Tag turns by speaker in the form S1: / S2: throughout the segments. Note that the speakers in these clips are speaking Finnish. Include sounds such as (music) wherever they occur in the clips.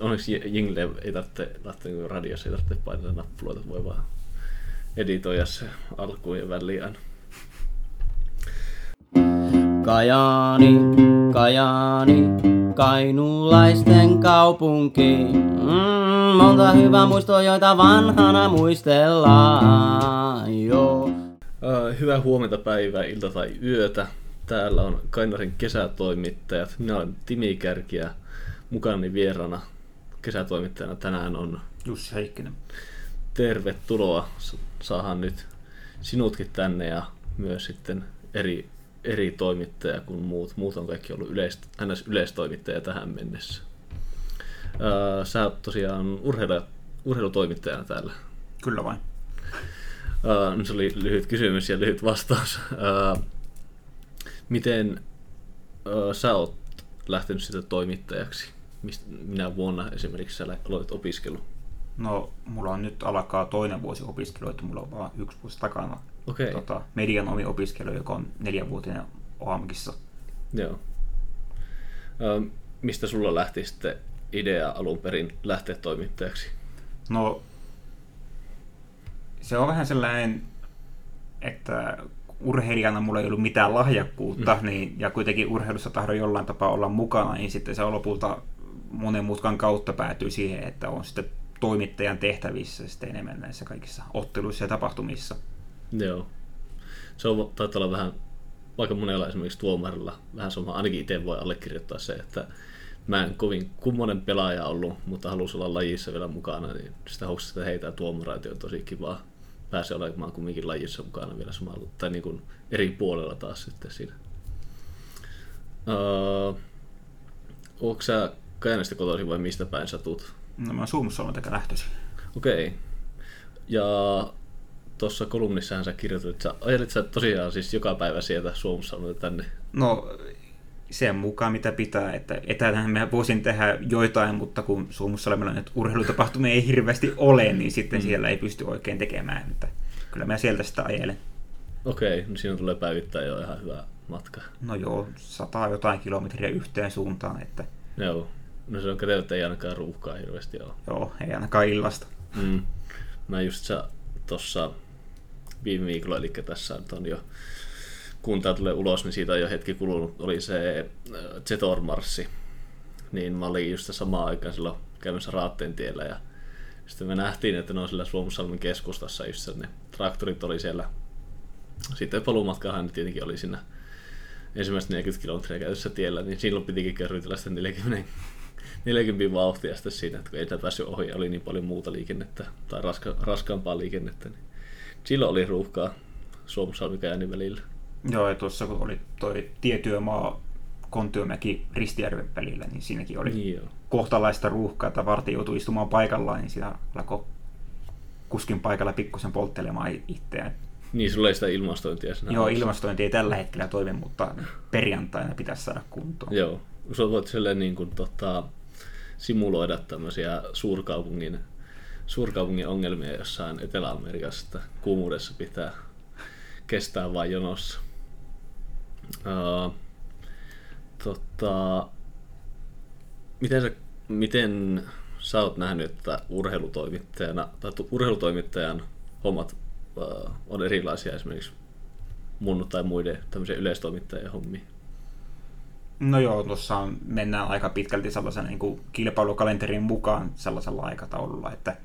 S1: onneksi Jingle ei tarvitse lähteä niin radiossa, ei tarvitse painaa nappuloita, voi vaan editoida se alkuun ja väliin aina.
S2: Kajaani, Kajaani, kainulaisten kaupunki. Mm, monta hyvää muistoa, joita vanhana muistellaan. Joo.
S1: Hyvää huomenta päivää, ilta tai yötä. Täällä on Kainarin kesätoimittajat. Minä olen Timi Kärkiä. Mukani vierana kesätoimittajana tänään on
S3: Jussi Heikkinen.
S1: Tervetuloa. Saahan nyt sinutkin tänne ja myös sitten eri, eri toimittaja kuin muut. Muut on kaikki ollut yleis, ns. yleistoimittaja tähän mennessä. Uh, sä oot tosiaan urheilu, urheilutoimittajana täällä.
S3: Kyllä vain.
S1: Uh, se oli lyhyt kysymys ja lyhyt vastaus. Uh, miten sä oot lähtenyt sitä toimittajaksi? Mistä, minä vuonna esimerkiksi sä aloit opiskelu?
S3: No, mulla on nyt alkaa toinen vuosi opiskelu, että mulla on vaan yksi vuosi takana.
S1: Okei.
S3: Tota, median omi opiskelu, joka on neljänvuotinen OAMKissa.
S1: Joo. Uh, mistä sulla lähti sitten idea alun perin lähteä toimittajaksi?
S3: No, se on vähän sellainen, että urheilijana mulla ei ollut mitään lahjakkuutta, mm. niin, ja kuitenkin urheilussa tahdon jollain tapaa olla mukana, niin sitten se on lopulta monen mutkan kautta päätyy siihen, että on sitten toimittajan tehtävissä sitten enemmän näissä kaikissa otteluissa ja tapahtumissa.
S1: Joo. Se on, taitaa olla vähän, vaikka monella esimerkiksi tuomarilla, vähän sama, ainakin itse voi allekirjoittaa se, että mä en kovin kummonen pelaaja ollut, mutta halusin olla lajissa vielä mukana, niin sitä hoksasta heitä tuomaroita on tosi kivaa pääsee olemaan kumminkin lajissa mukana vielä samalla, tai niin kuin eri puolella taas sitten siinä. Uh, onko sä Kajanesta kotoisin vai mistä päin sä tuut?
S3: No mä oon Suomussalmen takaa lähtöisin.
S1: Okei. Okay. Ja tuossa kolumnissahan sä kirjoitit, että sä ajelit sä tosiaan siis joka päivä sieltä Suomussalmelta tänne?
S3: No sen mukaan mitä pitää, että etäänhän mä voisin tehdä joitain, mutta kun Suomussalmella nyt urheilutapahtumia ei hirveästi ole, niin sitten mm. siellä ei pysty oikein tekemään. Että kyllä mä sieltä sitä ajelen.
S1: Okei, okay, no siinä tulee päivittäin jo ihan hyvä matka.
S3: No joo, sata jotain kilometriä yhteen suuntaan. Että...
S1: Joo, no se on kätevä, että ei ainakaan ruuhkaa hirveästi ole.
S3: Joo, ei ainakaan illasta.
S1: Mm. Mä just sä tuossa viime viikolla, eli tässä on jo kun tämä tulee ulos, niin siitä on jo hetki kulunut, oli se äh, Zetor-marssi. Niin mä olin just samaan aikaan silloin käymässä Raatteen tiellä ja sitten me nähtiin, että ne on sillä Suomussalmen keskustassa just ne traktorit oli siellä. Sitten paluumatkahan tietenkin oli siinä ensimmäistä 40 kilometriä käytössä tiellä, niin silloin pitikin kerrytellä sitä 40, 40 vauhtia sitten siinä, että kun ei päässyt ohi, oli niin paljon muuta liikennettä tai raska, raskaampaa liikennettä, niin silloin oli ruuhkaa Suomussalmi välillä.
S3: Joo, ja tuossa kun oli toi tietyömaa Kontiomäki Ristijärven välillä, niin siinäkin oli niin joo. kohtalaista ruuhkaa, että varti joutui istumaan paikallaan, niin siinä alkoi kuskin paikalla pikkusen polttelemaan itseään.
S1: Niin, sulla ei sitä ilmastointia
S3: siinä Joo, ilmastointi ei tällä hetkellä toimi, mutta perjantaina pitäisi saada kuntoon.
S1: Joo, sä voit silleen niin kuin, tota, simuloida tämmöisiä suurkaupungin, suurkaupungin ongelmia jossain Etelä-Amerikassa, kuumuudessa pitää kestää vain jonossa. Uh, tota, miten, sä, miten sä oot nähnyt, että urheilutoimittajana, tai urheilutoimittajan hommat uh, on erilaisia esimerkiksi mun tai muiden tämmöisen yleistoimittajien hommiin?
S3: No joo, tuossa mennään aika pitkälti sellaisen niin kuin kilpailukalenterin mukaan sellaisella aikataululla, että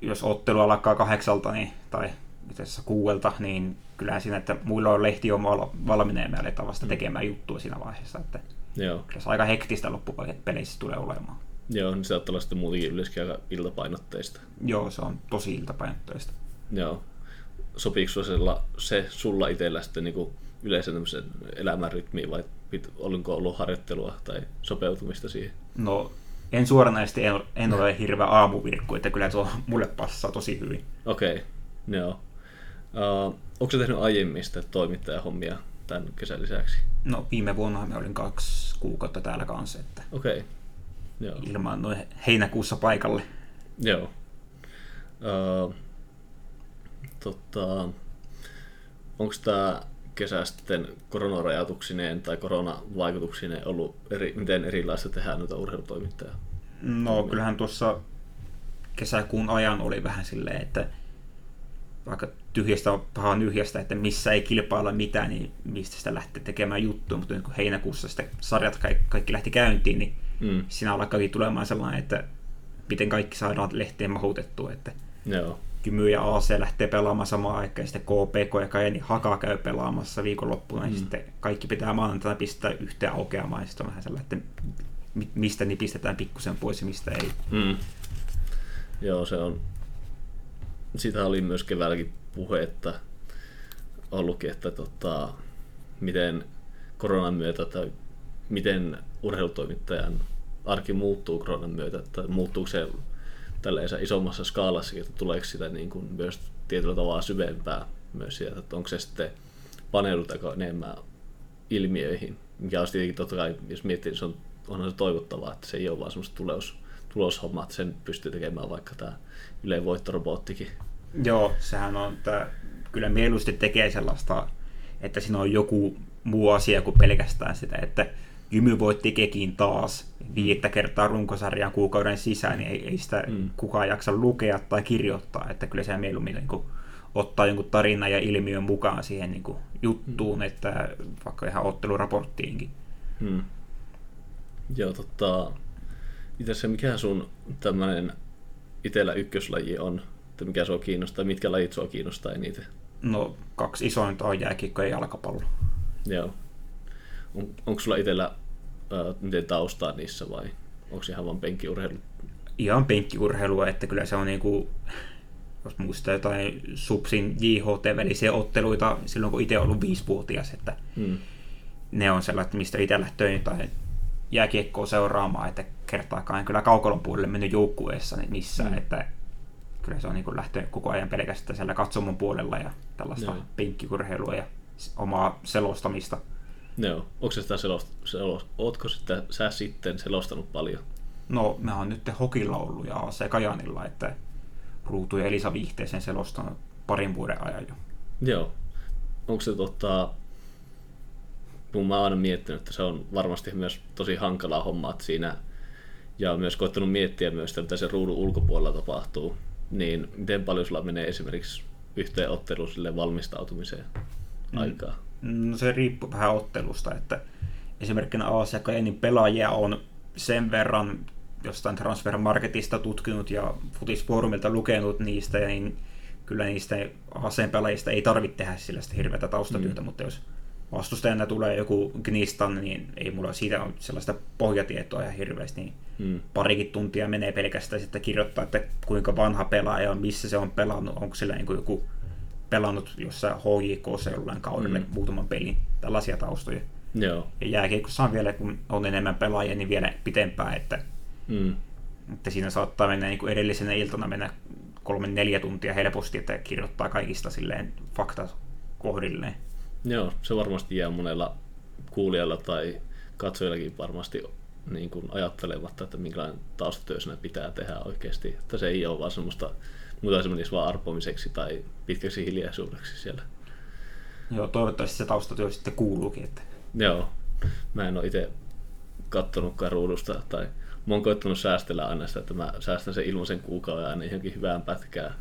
S3: jos ottelu alkaa kahdeksalta niin, tai itse asiassa kuuelta, niin kyllähän siinä, että muilla on lehti on valmiina ja me aletaan vasta mm. tekemään juttua siinä vaiheessa. Että Joo. Kyllä se aika hektistä loppupeleissä tulee olemaan.
S1: Joo, niin se saattaa olla sitten muutenkin yleensäkin aika iltapainotteista.
S3: Joo, se on tosi iltapainotteista.
S1: Joo. Sopiiko se sulla itsellä sitten niin yleisen elämän rytmiin vai olinko ollut harjoittelua tai sopeutumista siihen?
S3: No en suoranaisesti en, en ole hirveä aamuvirkku, että kyllä tuo mulle passaa tosi hyvin.
S1: Okei, okay. joo. Uh, onko se tehnyt aiemmin sitten toimittajahommia tämän kesän lisäksi?
S3: No viime vuonna me olin kaksi kuukautta täällä kanssa. Että
S1: Okei. Okay. Joo.
S3: Ilman noin heinäkuussa paikalle.
S1: Joo. Uh, tota, onko tämä kesä sitten koronarajoituksineen tai koronavaikutuksineen ollut eri, miten erilaista tehdään noita urheilutoimittajaa?
S3: No kyllähän tuossa kesäkuun ajan oli vähän silleen, että vaikka tyhjästä on paha nyhjästä, että missä ei kilpailla mitään, niin mistä sitä lähtee tekemään juttua, mutta nyt kun heinäkuussa sitten sarjat kaikki, kaikki lähti käyntiin, niin mm. siinä alkaa tulemaan sellainen, että miten kaikki saadaan lehteen mahutettua, että
S1: Joo.
S3: Kymy ja AC lähtee pelaamaan samaan aikaan, ja sitten KPK ja Kajani Haka käy pelaamassa viikonloppuna, mm. ja sitten kaikki pitää maanantaina pistää yhteen aukeamaan, ja sitten on vähän sellainen, että mistä niin pistetään pikkusen pois ja mistä ei.
S1: Mm. Joo, se on. Sitä oli myös keväälläkin puhetta ollutkin, että tota, miten koronan myötä tai miten urheilutoimittajan arki muuttuu koronan myötä, että muuttuuko se tällaisessa isommassa skaalassa, että tuleeko sitä niin kuin myös tietyllä tavalla syvempää myös sieltä, että onko se sitten paneudutaanko enemmän ilmiöihin, mikä on tietenkin totta kai, jos miettii, niin se on, onhan se toivottavaa, että se ei ole vaan semmoista tulos, tuloshommaa, että sen pystyy tekemään vaikka tämä Ylen voittorobottikin.
S3: Joo, sehän on, että kyllä mieluusti tekee sellaista, että siinä on joku muu asia kuin pelkästään sitä, että Jymy voitti Kekin taas viittä kertaa runkosarjan kuukauden sisään, niin ei, ei sitä mm. kukaan jaksa lukea tai kirjoittaa, että kyllä se mieluummin niin kuin, ottaa jonkun tarinan ja ilmiön mukaan siihen niin kuin, juttuun, mm. että vaikka ihan otteluraporttiinkin. Mm.
S1: Joo, tota, itse se mikä sun tämmöinen itellä ykköslaji on, että mikä sua kiinnostaa, mitkä lajit sua kiinnostaa eniten?
S3: No, kaksi isointa on jääkiekko ja jalkapallo.
S1: Joo. On, onko sulla itsellä miten taustaa niissä vai onko se ihan vain penkkiurheilu?
S3: Ihan penkkiurheilua, että kyllä se on niinku, jos muistaa jotain Supsin JHT-välisiä otteluita silloin, kun itse ollut viisivuotias, että hmm. ne on sellaiset, mistä itse lähtöin jotain jääkiekkoa seuraamaan, että kertaakaan en kyllä kaukolon puolelle mennyt joukkueessa niin missään, hmm. että kyllä se on niin lähtenyt koko ajan pelkästään siellä katsomon puolella ja tällaista no. penkkiurheilua ja omaa selostamista.
S1: Joo. Onko se sitä selost, selost, ootko sitä sä sitten selostanut paljon?
S3: No, mä oon nyt Hokilla ollut ja se Kajanilla, että Ruutu ja Elisa Vihteeseen selostanut parin vuoden ajan jo.
S1: Joo. Onko se tota, kun mä oon aina miettinyt, että se on varmasti myös tosi hankalaa hommaa että siinä, ja myös koittanut miettiä myös, mitä se ruudun ulkopuolella tapahtuu, niin miten paljon sulla menee esimerkiksi yhteen otteluun sille valmistautumiseen mm. aikaa?
S3: No se riippuu vähän ottelusta, että esimerkkinä Aasia niin pelaajia on sen verran jostain transfermarketista tutkinut ja futisfoorumilta lukenut niistä, ja niin kyllä niistä aseen pelaajista ei tarvitse tehdä sillä sitä hirveätä taustatyötä, mm. mutta jos vastustajana tulee joku Gnistan, niin ei mulla siitä ole sellaista pohjatietoa ihan hirveästi, niin mm. parikin tuntia menee pelkästään sitten kirjoittaa, että kuinka vanha pelaaja on, missä se on pelannut, onko sillä niin joku pelannut jossain HJK jollain kaudelle mm. muutaman pelin, tällaisia taustoja.
S1: Joo.
S3: Ja jääkiekossa on vielä, kun on enemmän pelaajia, niin vielä pitempää, että, mm. että siinä saattaa mennä niin kuin edellisenä iltana mennä kolme neljä tuntia helposti, että kirjoittaa kaikista silleen faktat kohdilleen.
S1: Joo, se varmasti jää monella kuulijalla tai katsojillakin varmasti niin kuin ajattelematta, että minkälainen taustatyö pitää tehdä oikeasti. Että se ei ole vaan semmoista mutta se menisi vaan arpomiseksi tai pitkäksi hiljaisuudeksi siellä.
S3: Joo, toivottavasti se taustatyö sitten kuuluukin. Että...
S1: Joo, mä en ole itse kattonutkaan ruudusta tai mä oon koittanut säästellä aina sitä, että mä säästän sen ilmaisen kuukauden aina johonkin hyvään pätkään.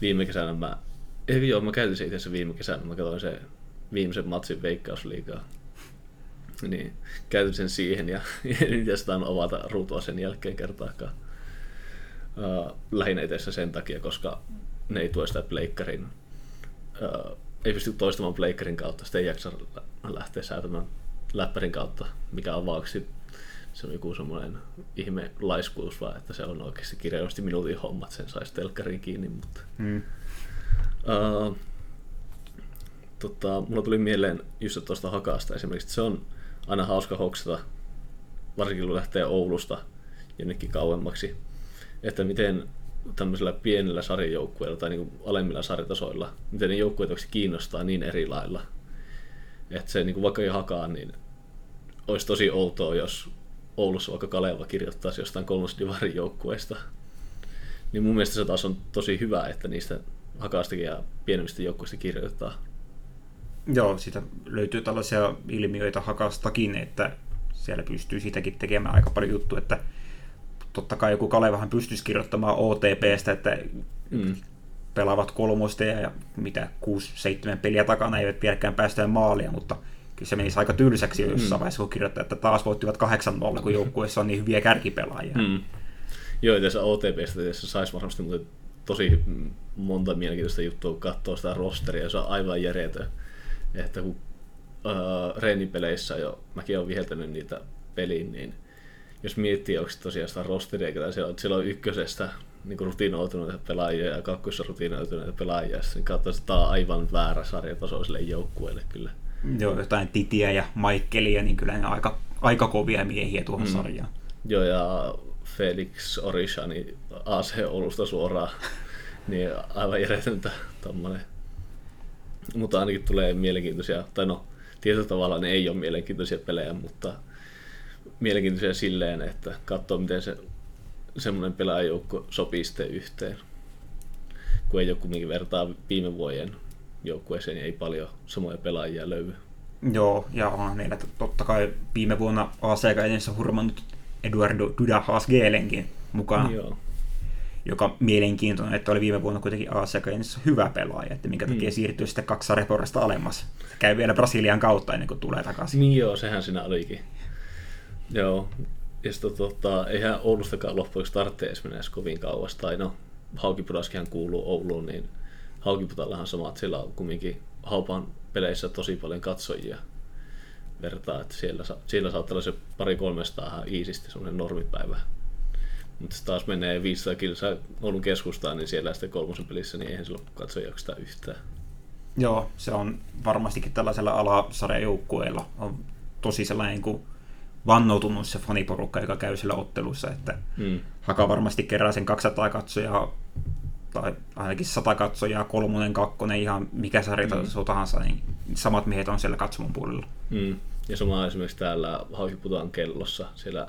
S1: Viime kesänä mä, ei joo, mä käytin sen itse asiassa viime kesänä, mä katsoin sen viimeisen matsin veikkausliigaa. Niin, käytin sen siihen ja (laughs) en jostain avata ruutua sen jälkeen kertaakaan uh, lähinnä itse sen takia, koska ne ei tue sitä pleikkarin, uh, ei pysty toistamaan pleikkarin kautta, sitä ei jaksa lähteä säätämään läppärin kautta, mikä avauksi se on joku semmoinen ihme laiskuus, vaan että se on oikeasti kirjallisesti minuutin hommat, sen saisi telkkariin kiinni, mutta... Mm. Uh, tota, mulla tuli mieleen just tuosta hakasta esimerkiksi, se on aina hauska hoksata, varsinkin kun lähtee Oulusta jonnekin kauemmaksi, että miten tämmöisellä pienellä sarjajoukkueella tai niin alemmilla sarjatasoilla, miten ne joukkueet kiinnostaa niin eri lailla. Että se niin kuin vaikka ei hakaa, niin olisi tosi outoa, jos Oulussa vaikka Kaleva kirjoittaisi jostain kolmosdivarin joukkueesta. Niin mun mielestä se taas on tosi hyvä, että niistä hakaastakin ja pienemmistä joukkueista kirjoitetaan.
S3: Joo, siitä löytyy tällaisia ilmiöitä hakastakin, että siellä pystyy siitäkin tekemään aika paljon juttu, että totta kai joku Kalevahan pystyisi kirjoittamaan OTPstä, että mm. pelaavat kolmosta ja mitä 6-7 peliä takana eivät vieläkään päästä maalia, mutta kyllä se menisi aika tylsäksi mm. jossain vaiheessa, kun kirjoittaa, että taas voittivat 8-0, kun joukkueessa on niin hyviä kärkipelaajia. Mm.
S1: Joo, tässä OTPstä tässä saisi varmasti mutta tosi monta mielenkiintoista juttua katsoa sitä rosteria, se on aivan järjetön. Että kun uh, reenipeleissä jo, mäkin olen viheltänyt niitä peliin, niin jos miettii, onko tosiaan sitä rosteria, ketä siellä on, siellä on ykkösestä niin rutiinoituneita pelaajia ja kakkosessa rutiinoituneita pelaajia, niin katsotaan, että tämä on aivan väärä sarjatasoiselle joukkueelle kyllä.
S3: Joo, jotain Titiä ja Michaelia, niin kyllä ne on aika, aika kovia miehiä tuohon mm. sarjaan.
S1: Joo, ja Felix Orisha, niin AC Oulusta suoraan, (laughs) niin aivan järjetöntä tommonen. Mutta ainakin tulee mielenkiintoisia, tai no, tietyllä tavalla ne ei ole mielenkiintoisia pelejä, mutta mielenkiintoisia silleen, että katsoo miten se semmoinen pelaajoukko sopii sitten yhteen. Kun ei ole kumminkin vertaa viime vuoden joukkueeseen, niin ei paljon samoja pelaajia löydy.
S3: Joo, ja on meillä totta kai viime vuonna AC edessä hurmannut Eduardo Duda Haasgelenkin mukaan. Joo. Joka mielenkiintoinen, että oli viime vuonna kuitenkin AC hyvä pelaaja, että minkä takia mm. siirtyy sitten kaksi sarjaporrasta alemmas. Käy vielä Brasilian kautta ennen kuin tulee takaisin.
S1: Niin joo, sehän siinä olikin. Joo, ja sitten tota, eihän Oulustakaan loppujen tarvitse mennä kovin kauas. Tai no, Haukipudaskin kuuluu Ouluun, niin Haukiputallahan samat, sillä on kumminkin Haupan peleissä tosi paljon katsojia vertaa, että siellä, siellä saattaa olla se pari 300 ihan iisisti semmoinen normipäivä. Mutta taas menee 500 kilsaa Oulun keskustaan, niin siellä sitten kolmosen pelissä, niin eihän sillä katsoja yhtään.
S3: Joo, se on varmastikin tällaisella alasarjajoukkueella on tosi sellainen kuin vannoutunut se faniporukka, joka käy siellä ottelussa, että mm. Haka varmasti kerää sen 200 katsojaa tai ainakin 100 katsojaa, kolmonen, kakkonen, ihan mikä sarja mm. tahansa, niin samat miehet on siellä katsomon puolella.
S1: Mm. Ja sama esimerkiksi täällä Haukiputaan kellossa, siellä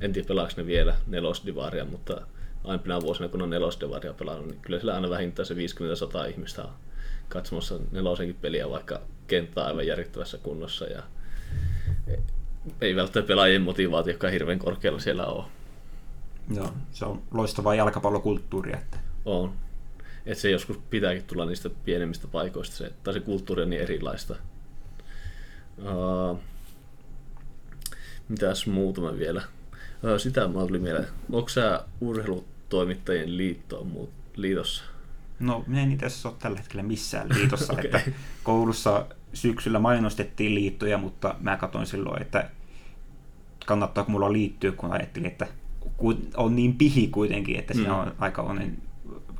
S1: en tiedä pelaako ne vielä nelosdivaria, mutta aiempina vuosina kun on nelosdivaria pelannut, niin kyllä siellä aina vähintään se 50-100 ihmistä on katsomassa nelosenkin peliä, vaikka kenttä on aivan järjettävässä kunnossa ja ei välttämättä pelaajien motivaatio hirveän korkealla siellä ole.
S3: Joo, se on loistavaa jalkapallokulttuuria. Että...
S1: On. Että se joskus pitääkin tulla niistä pienemmistä paikoista, se, tai se kulttuuri on niin erilaista. Uh, mitäs muutama vielä? Uh, sitä mä tuli mieleen. Onko sä urheilutoimittajien liitto, liitossa?
S3: No, minä en itse asiassa ole tällä hetkellä missään liitossa. (laughs) okay. että koulussa syksyllä mainostettiin liittoja, mutta mä katsoin silloin, että kannattaako mulla liittyä, kun ajattelin, että on niin pihi kuitenkin, että siinä mm. on aika onnen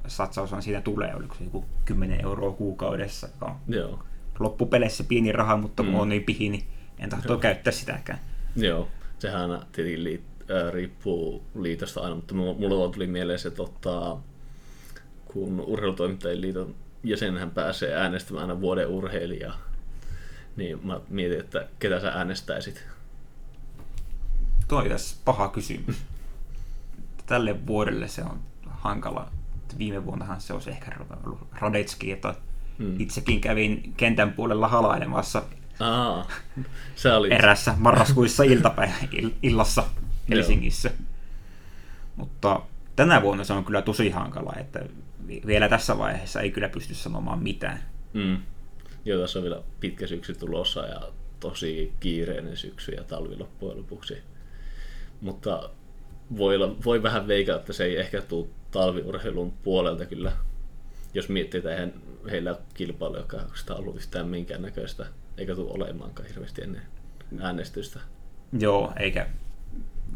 S3: satsaus on siitä tulee, oliko se joku 10 euroa kuukaudessa, joka on Joo. loppupeleissä pieni raha, mutta kun mm. on niin pihi, niin en tahto käyttää sitäkään.
S1: Joo, sehän tietenkin liit- äh, riippuu liitosta aina, mutta mulla tuli mieleen se, että kun urheilutoimittajien liiton jäsenhän pääsee äänestämään aina vuoden urheilijaa, niin mä mietin, että ketä sä äänestäisit.
S3: Tuo on paha kysymys. Tälle vuodelle se on hankala. Viime vuonnahan se olisi ehkä ollut Radetski, että hmm. itsekin kävin kentän puolella halailemassa
S1: Aa, se oli...
S3: erässä marraskuissa (laughs) iltapäivä, illassa Helsingissä. Mutta tänä vuonna se on kyllä tosi hankala, että vielä tässä vaiheessa ei kyllä pysty sanomaan mitään.
S1: Mm. Joo, tässä on vielä pitkä syksy tulossa ja tosi kiireinen syksy ja talvi loppujen lopuksi. Mutta voi, olla, voi vähän veikata, että se ei ehkä tule talviurheilun puolelta kyllä. Jos miettii, että eihän heillä kilpailu, joka on ollut yhtään minkäännäköistä, eikä tule olemaankaan hirveästi ennen äänestystä.
S3: Joo, eikä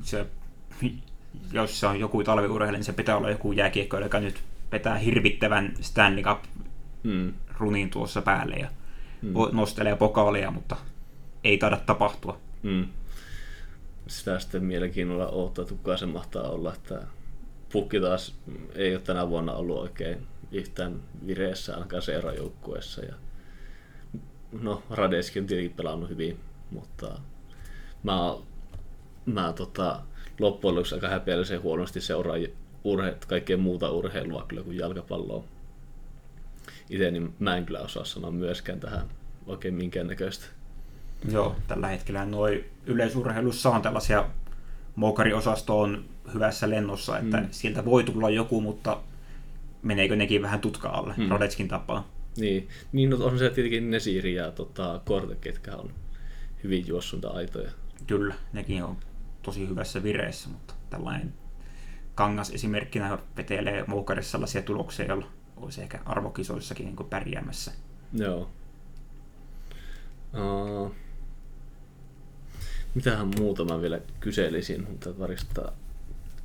S3: se, jos se on joku talviurheilija, niin se pitää olla joku jääkiekko, joka nyt vetää hirvittävän Stanley Cup runin tuossa päälle ja hmm. nostelee pokaalia, mutta ei taida tapahtua. Hmm.
S1: Sitä sitten mielenkiinnolla odottaa, että kuka se mahtaa olla, että pukki taas ei ole tänä vuonna ollut oikein yhtään vireessä ainakaan seurajoukkueessa. Ja no, Radeski on tietenkin pelannut hyvin, mutta mä, mä tota, loppujen lopuksi aika häpeällisen huonosti seuraa urhe, kaikkea muuta urheilua kyllä kuin jalkapalloa. Itse niin mä en kyllä osaa sanoa myöskään tähän oikein näköistä.
S3: Joo, tällä hetkellä noin yleisurheilussa on tällaisia moukariosasto on hyvässä lennossa, että mm. sieltä voi tulla joku, mutta meneekö nekin vähän tutka alle, mm. Rodetskin tapaa.
S1: Niin, niin no on se tietenkin Nesiri ja tota, Korte, ketkä on hyvin juossunta aitoja.
S3: Kyllä, nekin on tosi hyvässä vireessä, mutta tällainen kangas esimerkkinä vetelee Moukarissa sellaisia tuloksia, joilla olisi ehkä arvokisoissakin niin pärjäämässä.
S1: Joo. Uh, mitähän muuta mä vielä kyselisin, mutta varista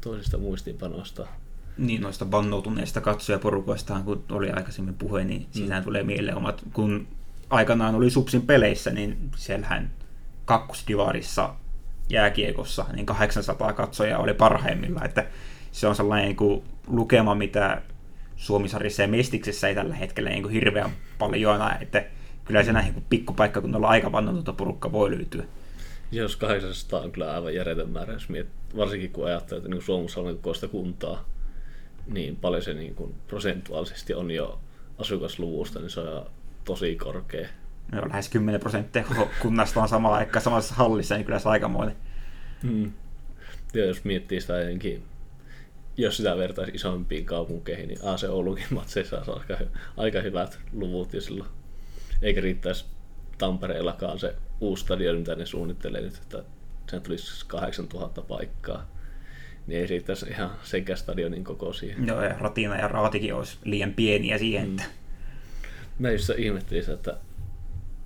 S1: toisesta muistiinpanosta.
S3: Niin, noista vannoutuneista katsojaporukoistaan, kun oli aikaisemmin puhe, niin mm. siinähän tulee mieleen omat, kun aikanaan oli Supsin peleissä, niin siellähän kakkosdivarissa jääkiekossa, niin 800 katsojaa oli parhaimmilla, että se on sellainen niin kuin lukema, mitä Suomisarissa ja Mestiksessä ei tällä hetkellä niin kuin hirveän paljon että kyllä se näin pikkupaikka, kun ollaan aika vannotonta porukka voi löytyä.
S1: Jos 800 on kyllä aivan järjetön määrä, jos miet, varsinkin kun ajattelee, että niin Suomessa on kokoista kuntaa, niin paljon se niin kuin prosentuaalisesti on jo asukasluvusta, niin se on tosi korkea.
S3: Joo, lähes 10 prosenttia kunnasta on samalla aikaa samassa hallissa, niin kyllä se aikamoinen.
S1: Mm. Ja jos miettii sitä jotenkin, jos sitä vertaisi isompiin kaupunkeihin, niin AC Oulukin matseissa on aika, aika hyvät luvut jo silloin. Eikä riittäisi Tampereellakaan se uusi stadion, mitä ne suunnittelee nyt, että sen tulisi 8000 paikkaa. Niin ei riittäisi ihan sekä stadionin koko siihen.
S3: Joo, ja Ratina ja Raatikin olisi liian pieniä siihen. Mm.
S1: Mä just ihmettelin, että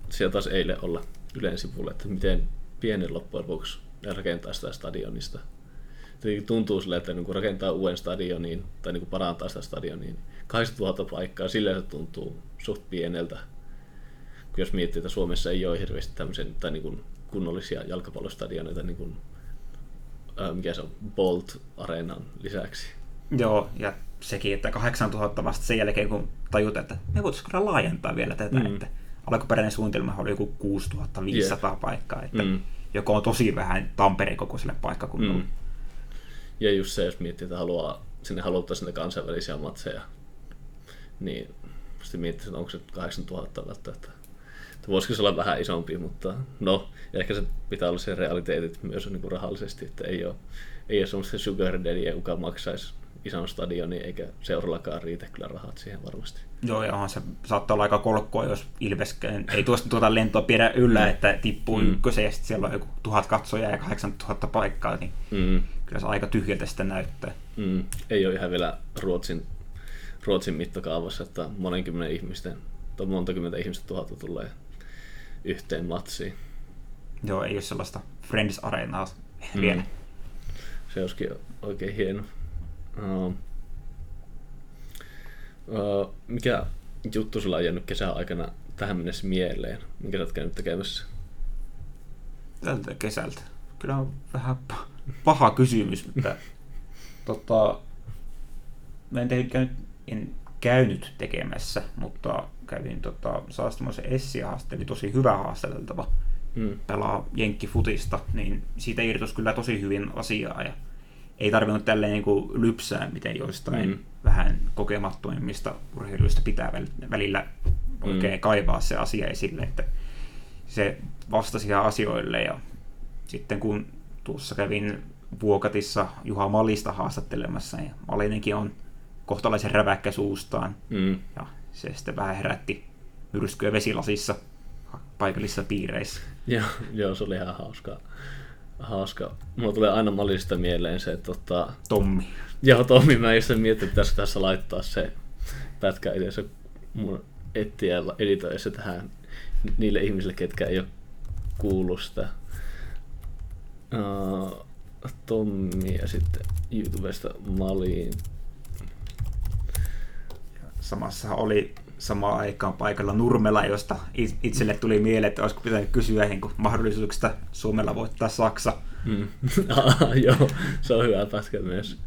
S1: siellä taas eilen olla Ylen sivulla, että miten pienen loppujen lopuksi ne rakentaa sitä stadionista. Tietenkin tuntuu sille, että niin rakentaa uuden stadionin tai niin parantaa sitä stadionia, 8000 paikkaa, sillä se tuntuu suht pieneltä. Jos miettii, että Suomessa ei ole hirveästi tämmöisen, tai niin kunnollisia jalkapallostadioneita, niin kuin, ää, mikä se on, Bolt Areenan lisäksi.
S3: Joo, ja sekin, että 8000 vasta sen jälkeen, kun tajut, että me voitaisiin kyllä laajentaa vielä tätä, mm. että alkuperäinen suunnitelma oli joku 6500 yeah. paikkaa, että mm. joka on tosi vähän Tampereen kokoiselle paikkakunnalle. Mm.
S1: Ja just se, jos miettii, että haluaa, sinne haluttaa sinne kansainvälisiä matseja, niin sitten miettii, että onko se 8000 välttämättä. Että voisiko se olla vähän isompi, mutta no, ehkä se pitää olla se realiteetit myös niin kuin rahallisesti, että ei ole, ei ole semmoista sugar daddyä, joka maksaisi ison stadionin, eikä seurallakaan riitä kyllä rahat siihen varmasti.
S3: Joo, ja se saattaa olla aika kolkkoa, jos Ilves ei tuosta tuota lentoa pidä yllä, mm. että tippuu mm. ykköseen ja siellä on joku tuhat katsojaa ja 8000 paikkaa, niin mm. Kyllä se aika tyhjältä sitten näyttää.
S1: Mm. Ei ole ihan vielä Ruotsin, Ruotsin mittakaavassa, että monenkymmenen ihmisten, tai monta kymmentä ihmistä tuhatta tulee yhteen matsiin.
S3: Joo, ei ole sellaista Friends Areenaa mm. vielä.
S1: Se olisikin oikein hieno. Uh, uh, mikä juttu sulla on jäänyt kesän aikana tähän mennessä mieleen? Minkä sä oot käynyt tekemässä?
S3: Tältä kesältä. Kyllä on vähän paha kysymys, mutta tota, mä en, tehnyt, en käynyt tekemässä, mutta kävin tota, saastumassa Essi haasteli tosi hyvä haastateltava. Mm. pelaa jenkkifutista, niin siitä irtosi kyllä tosi hyvin asiaa ja ei tarvinnut tälleen niin kuin lypsää, miten joistain mm. vähän kokemattomimmista urheiluista pitää välillä oikein mm. kaivaa se asia esille, että se vastasi asioille ja sitten kun tuossa kävin Vuokatissa Juha Malista haastattelemassa, ja Malinenkin on kohtalaisen räväkkä suustaan, mm. ja se sitten vähän herätti myrskyä vesilasissa paikallisissa piireissä.
S1: Joo, joo, se oli ihan hauskaa hauska. Mulla tulee aina Malista mieleen se, että tota...
S3: Tommi.
S1: Joo, Tommi. Mä just mietin, että pitäisikö tässä laittaa se pätkä itse mun etsiä editoissa tähän niille ihmisille, ketkä ei ole kuullut sitä. Uh, Tommi ja sitten YouTubesta Maliin.
S3: Samassa oli samaan aikaan paikalla Nurmela, josta itselle tuli mieleen, että olisiko pitänyt kysyä niin kuin mahdollisuuksista Suomella voittaa Saksa. Mm. (laughs)
S1: joo, se on hyvä pätkä myös.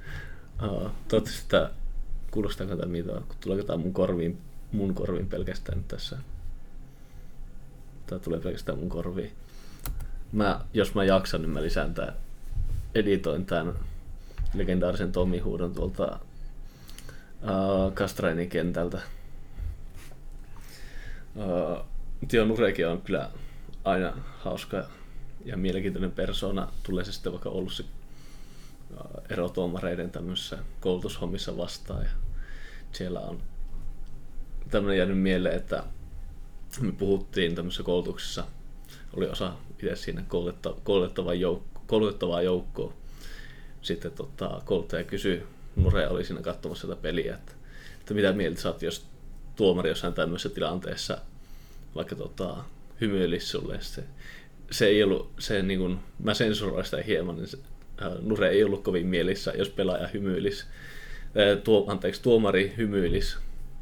S1: Uh, Toivottavasti sitä kuulostaako tämä mitä, kun tuleeko tämä mun korviin, mun korviin pelkästään tässä. Tämä tulee pelkästään mun korviin. Mä, jos mä jaksan, niin mä lisään tämän, editoin tämän legendaarisen Tommi huudon tuolta uh, Kastrainin kentältä Uh, Tio Nurekin on kyllä aina hauska ja mielenkiintoinen persona. Tulee se sitten vaikka Oulussa erotuomareiden tämmöisissä koulutushommissa vastaan. Ja siellä on tämmöinen jäänyt mieleen, että me puhuttiin tämmöisessä koulutuksessa, oli osa itse siinä koulutettavaa, joukko, koulutettavaa joukkoa. Sitten tota, kouluttaja kysyi, Nure oli siinä katsomassa sitä peliä, että, että mitä mieltä sä oot, jos tuomari jossain tämmöisessä tilanteessa vaikka tota, hymyilisi sulle. Se, se ei ollut, se niin kuin, mä sensuroin sitä hieman, niin se, äh, Nure ei ollut kovin mielissä, jos pelaaja hymyilisi. Äh, tuo, anteeksi, tuomari hymyilisi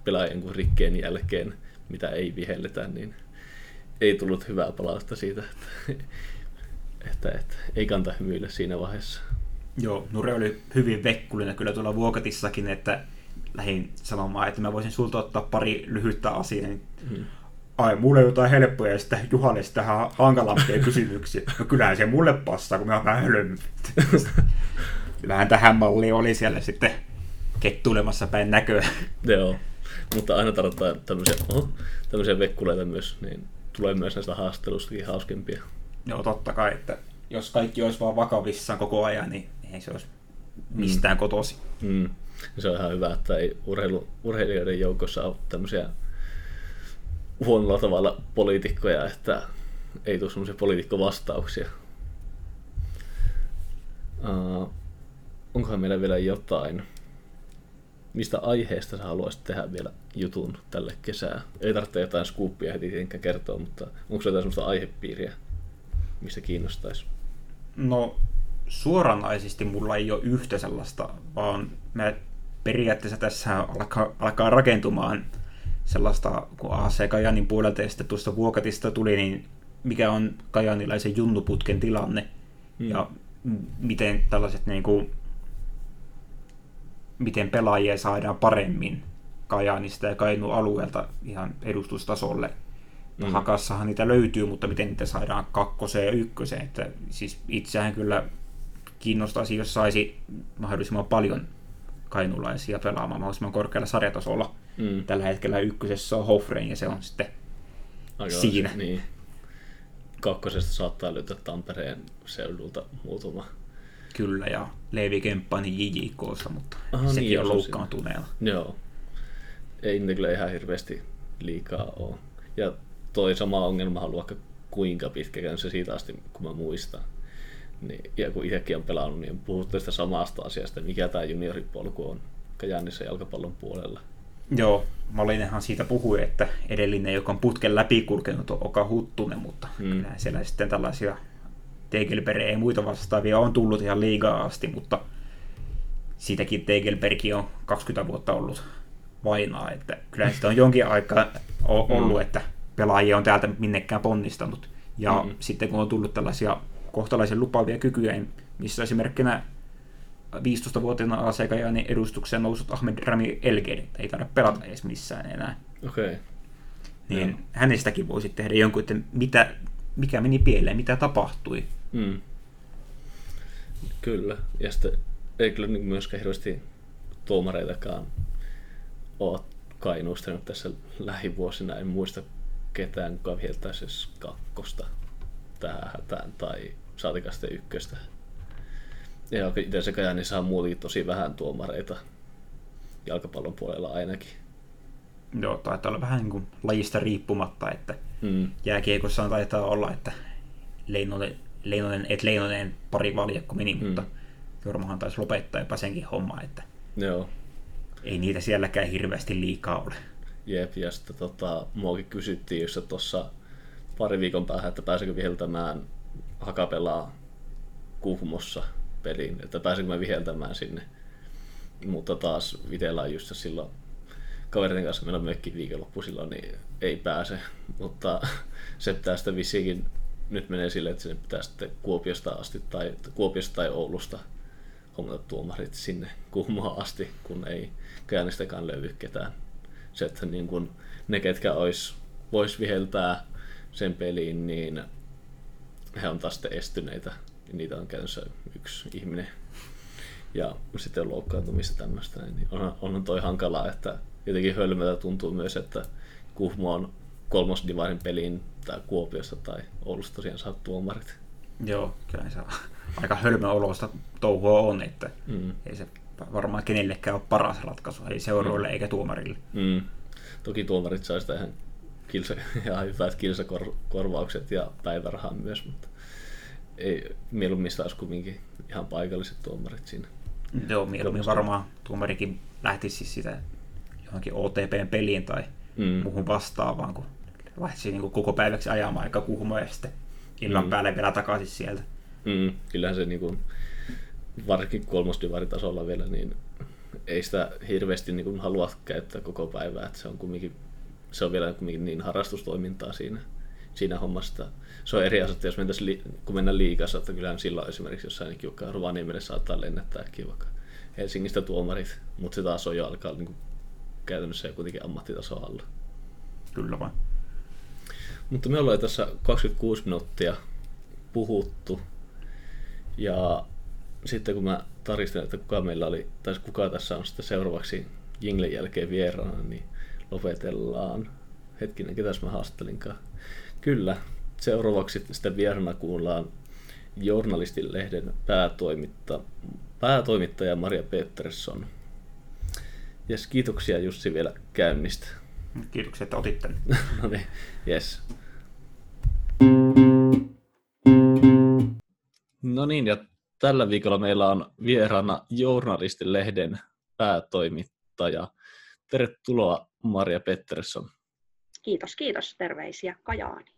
S1: pelaajan kuin rikkeen jälkeen, mitä ei vihelletä, niin ei tullut hyvää palausta siitä, että, että, että ei kanta hymyillä siinä vaiheessa.
S3: Joo, Nure oli hyvin vekkulinen kyllä tuolla Vuokatissakin, että lähdin sanomaan, että mä voisin sulta ottaa pari lyhyttä asiaa. Niin hmm. Ai, mulle jotain helppoja ja sitten Juhalle tähän hankalampia (laughs) kysymyksiä. No kyllähän se mulle passaa, kun mä oon vähän Kyllähän (laughs) tähän malliin oli siellä sitten kettuilemassa päin näköä.
S1: Joo, mutta aina tarvitaan tämmöisiä, oh, tämmöisiä vekkuleita myös, niin tulee myös näistä haastattelustakin hauskempia.
S3: Joo, totta kai, että jos kaikki olisi vaan vakavissaan koko ajan, niin ei se olisi mistään mm. kotosi.
S1: Mm. Se on ihan hyvä, että ei urheilu, urheilijoiden joukossa ole tämmöisiä huonolla tavalla poliitikkoja, että ei tule semmoisia poliitikkovastauksia. Uh, onkohan meillä vielä jotain? Mistä aiheesta sä haluaisit tehdä vielä jutun tälle kesää? Ei tarvitse jotain skuuppia heti tietenkään kertoa, mutta onko se jotain semmoista aihepiiriä, mistä kiinnostaisi?
S3: No suoranaisesti mulla ei ole yhtä sellaista, vaan mä periaatteessa tässä alkaa, alkaa rakentumaan sellaista, kun AC Kajanin puolelta ja sitten tuosta Vuokatista tuli, niin mikä on kajanilaisen junnuputken tilanne hmm. ja miten tällaiset niin kuin, miten pelaajia saadaan paremmin Kajaanista ja Kainun alueelta ihan edustustasolle. Mm. Hakassahan niitä löytyy, mutta miten niitä saadaan kakkoseen ja ykköseen. Että siis itseään kyllä kiinnostaisi, jos saisi mahdollisimman paljon kainulaisia pelaamaan mahdollisimman korkealla sarjatasolla. Mm. Tällä hetkellä ykkösessä on Hofrein ja se on sitten Aika siinä.
S1: Niin. Kakkosesta saattaa löytää Tampereen seudulta muutama.
S3: Kyllä, ja Leevi Kemppainen JJKssa, mutta Aha, sekin niin, on loukkaantuneella.
S1: Joo. Ei ne kyllä ihan hirveästi liikaa ole. Ja toi sama ongelma on vaikka kuinka pitkä se siitä asti, kun mä muistan. Niin, ja kun itsekin on pelannut, niin on puhuttu tästä samasta asiasta, mikä tämä junioripolku on Kajaanissa jalkapallon puolella.
S3: Joo, Malinenhan siitä puhui, että edellinen, joka on putken läpi kulkenut, on Oka Huttunen, mutta mm. siellä sitten tällaisia Tegelberg ei muita vastaavia on tullut ihan liigaa asti, mutta siitäkin Tegelberg on 20 vuotta ollut vainaa, että kyllä sitä on jonkin aikaa ollut, mm. että pelaajia on täältä minnekään ponnistanut. Ja mm. sitten kun on tullut tällaisia kohtalaisen lupaavia kykyjä, missä esimerkkinä 15-vuotiaana AC Kajanin edustukseen noussut Ahmed Rami Elgeri, ei tarvitse pelata edes missään enää.
S1: Okei. Okay.
S3: Niin no. hänestäkin voisi tehdä jonkun, että mitä, mikä meni pieleen, mitä tapahtui. Mm.
S1: Kyllä, ja sitten ei kyllä niin myöskään hirveästi tuomareitakaan ole Kainuusta nyt tässä lähivuosina. En muista ketään, kuka viheltäisi kakkosta tähän tai saatika sitten ykköstä. Ja itse se Kajani saa muutenkin tosi vähän tuomareita jalkapallon puolella ainakin.
S3: Joo, taitaa olla vähän niin kuin lajista riippumatta, että mm. jääkiekossa taitaa olla, että Leinonen, Leinonen, et Leinonen pari valjakko meni, mm. mutta Jormahan taisi lopettaa jopa senkin homma, että
S1: Joo.
S3: ei niitä sielläkään hirveästi liikaa ole.
S1: Jep, ja sitten tota, muakin kysyttiin just tuossa pari viikon päähän, että pääsenkö viheltämään hakapelaa Kuhmossa peliin, että pääsenkö mä viheltämään sinne. Mutta taas Vitellä on just silloin kavereiden kanssa meillä on mökki silloin, niin ei pääse. Mutta se pitää vissiinkin nyt menee silleen, että sinne pitää sitten Kuopiosta asti tai Kuopiosta tai Oulusta hommata tuomarit sinne Kuhmoa asti, kun ei Kajanistakaan löydy ketään. Se, että niin kun ne, ketkä olisi, vois viheltää sen peliin, niin he on taas sitten estyneitä. Niitä on käytössä yksi ihminen. Ja sitten loukkaantumista tämmöistä. Niin on, on toi hankalaa, että jotenkin hölmöltä tuntuu myös, että Kuhmo on kolmosdivarin peliin tai Kuopiossa tai Oulussa tosiaan saa tuomarit.
S3: Joo, kyllä se on aika hölmöolosta touhua on, että
S1: Mm.
S3: ei se varmaan kenellekään ole paras ratkaisu, ei seuroille
S1: Mm.
S3: eikä tuomarille.
S1: Mm. Toki tuomarit saa sitä ihan, kilsa, (laughs) ihan hyvät kilsakorvaukset ja päivärahan myös, mutta ei, mieluummin olisi kumminkin ihan paikalliset tuomarit siinä.
S3: Joo, mieluummin varmaan tuomarikin lähtisi siis sitä johonkin OTPn peliin tai
S1: Mm.
S3: muuhun vastaavaan, kun lähtisi niin koko päiväksi ajamaan aika kuhmoa ja sitten illan
S1: Mm.
S3: päälle vielä takaisin sieltä.
S1: Mm, kyllähän se niin kuin, varsinkin kolmosdivaritasolla vielä, niin ei sitä hirveästi niin kuin halua käyttää koko päivää, että se on kumminkin, se on vielä kumminkin niin harrastustoimintaa siinä, siinä hommassa. Se on eri asia, että jos mentäisiin, li- kun mennään liikassa, että kyllähän silloin esimerkiksi jossain vaikka Rovaniemelle saattaa lennättääkin vaikka Helsingistä tuomarit, mutta se taas on jo alkaa niin kuin, käytännössä jo kuitenkin ammattitasoa alla.
S3: Kyllä vaan.
S1: Mutta me ollaan tässä 26 minuuttia puhuttu. Ja sitten kun mä taristin, että kuka meillä oli, tai kuka tässä on sitten seuraavaksi Jinglen jälkeen vieraana, niin lopetellaan. Hetkinen, ketäs mä haastattelinkaan. Kyllä, seuraavaksi sitten vieraana kuullaan journalistin lehden päätoimitta, päätoimittaja Maria Pettersson. Jes, kiitoksia Jussi vielä käynnistä.
S3: Kiitoksia, että otit tänne. (laughs)
S1: no niin, jes. No niin, ja tällä viikolla meillä on vieraana Journalistin-lehden päätoimittaja. Tervetuloa Maria Pettersson.
S4: Kiitos, kiitos. Terveisiä Kajaani.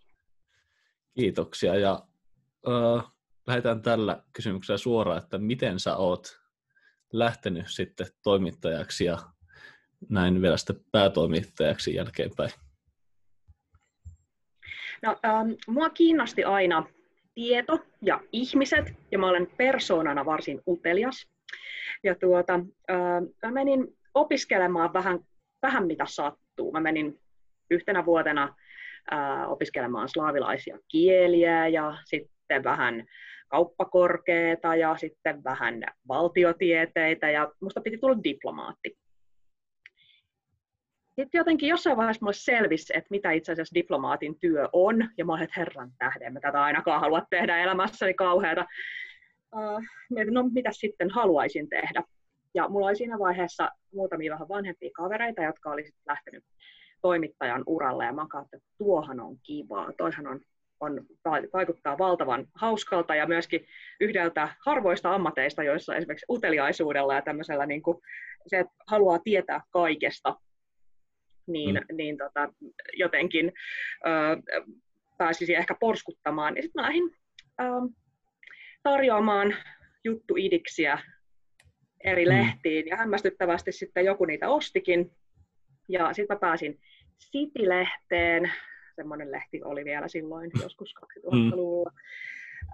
S1: Kiitoksia. Ja äh, lähdetään tällä kysymyksellä suoraan, että miten sä oot lähtenyt sitten toimittajaksi ja näin vielä sitten päätoimittajaksi jälkeenpäin?
S4: No, ähm, mua kiinnosti aina tieto ja ihmiset, ja mä olen persoonana varsin utelias. Ja tuota, äh, mä menin opiskelemaan vähän, vähän mitä sattuu. Mä menin yhtenä vuotena äh, opiskelemaan slaavilaisia kieliä ja sitten vähän kauppakorkeata ja sitten vähän valtiotieteitä ja musta piti tulla diplomaatti. Sitten jotenkin jossain vaiheessa mulle selvisi, että mitä itse asiassa diplomaatin työ on, ja mä olin, että herran tähden, mä tätä ainakaan halua tehdä elämässäni kauheata. Uh, no mitä sitten haluaisin tehdä. Ja mulla oli siinä vaiheessa muutamia vähän vanhempia kavereita, jotka oli lähtenyt toimittajan uralle, ja mä katsoin, että tuohan on kivaa, toihan on, on, vaikuttaa valtavan hauskalta, ja myöskin yhdeltä harvoista ammateista, joissa esimerkiksi uteliaisuudella ja tämmöisellä niin kuin, se, että haluaa tietää kaikesta, niin, mm. niin tota, jotenkin ö, pääsisi ehkä porskuttamaan. Ja sitten mä lähdin ö, tarjoamaan juttuidiksiä eri mm. lehtiin, ja hämmästyttävästi sitten joku niitä ostikin. Ja sitten mä pääsin City-lehteen, semmoinen lehti oli vielä silloin joskus 2000-luvulla,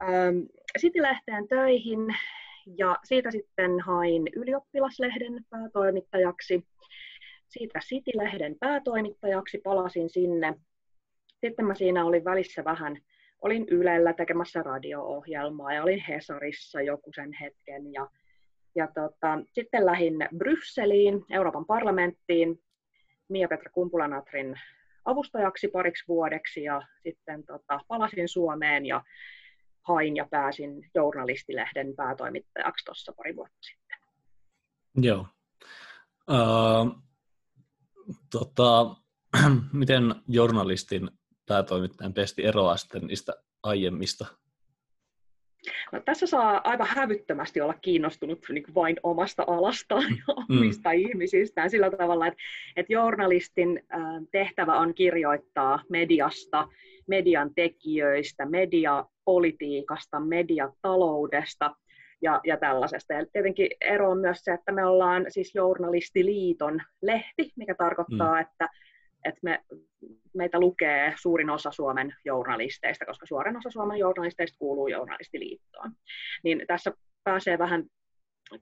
S4: mm. City-lehteen töihin, ja siitä sitten hain ylioppilaslehden päätoimittajaksi siitä City-lehden päätoimittajaksi, palasin sinne. Sitten mä siinä olin välissä vähän, olin Ylellä tekemässä radio-ohjelmaa ja olin Hesarissa joku sen hetken. Ja, ja tota, sitten lähdin Brysseliin, Euroopan parlamenttiin, Mia-Petra Kumpulanatrin avustajaksi pariksi vuodeksi ja sitten tota, palasin Suomeen ja hain ja pääsin journalistilehden päätoimittajaksi tuossa pari vuotta sitten.
S1: Joo. Uh, tota, (clears throat) miten journalistin päätoimittajan pesti eroaa sitten niistä aiemmista?
S4: No, tässä saa aivan hävyttömästi olla kiinnostunut niin kuin vain omasta alastaan ja omista mm. ihmisistään sillä tavalla, että, että journalistin tehtävä on kirjoittaa mediasta, median tekijöistä, mediapolitiikasta, mediataloudesta ja, ja tällaisesta. Ja tietenkin ero on myös se, että me ollaan siis Journalistiliiton lehti, mikä tarkoittaa, mm. että, että me, meitä lukee suurin osa Suomen journalisteista, koska suurin osa Suomen journalisteista kuuluu Journalistiliittoon. Niin tässä pääsee vähän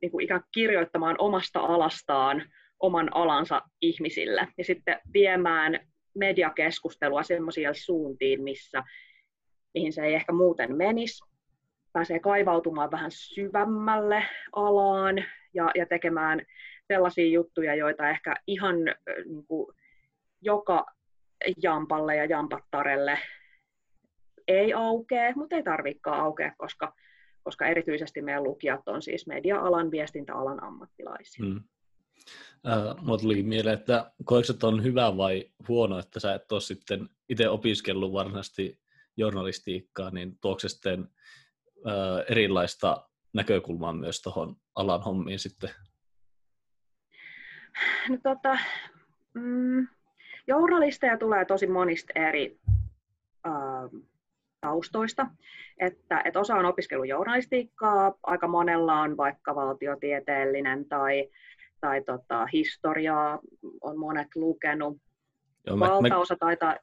S4: niin kuin ikään kirjoittamaan omasta alastaan oman alansa ihmisille ja sitten viemään mediakeskustelua sellaisiin suuntiin, missä, mihin se ei ehkä muuten menisi pääsee kaivautumaan vähän syvemmälle alaan ja, ja tekemään sellaisia juttuja, joita ehkä ihan niin kuin, joka jampalle ja jampattarelle ei aukea, mutta ei tarvikaan aukea, koska, koska erityisesti meidän lukijat on siis media-alan, viestintäalan ammattilaisia. Hmm.
S1: Äh, Mulla tuli mieleen, että koetko, on hyvä vai huono, että sä et ole sitten itse opiskellut varsinaisesti journalistiikkaa, niin tuokse sitten erilaista näkökulmaa myös tuohon alan hommiin sitten?
S4: No, tota, mm, journalisteja tulee tosi monista eri äh, taustoista. Että, että osa on opiskellut journalistiikkaa, aika monella on vaikka valtiotieteellinen tai, tai tota, historiaa on monet lukenut. Joo, mä, Valtaosa mä, taitaa...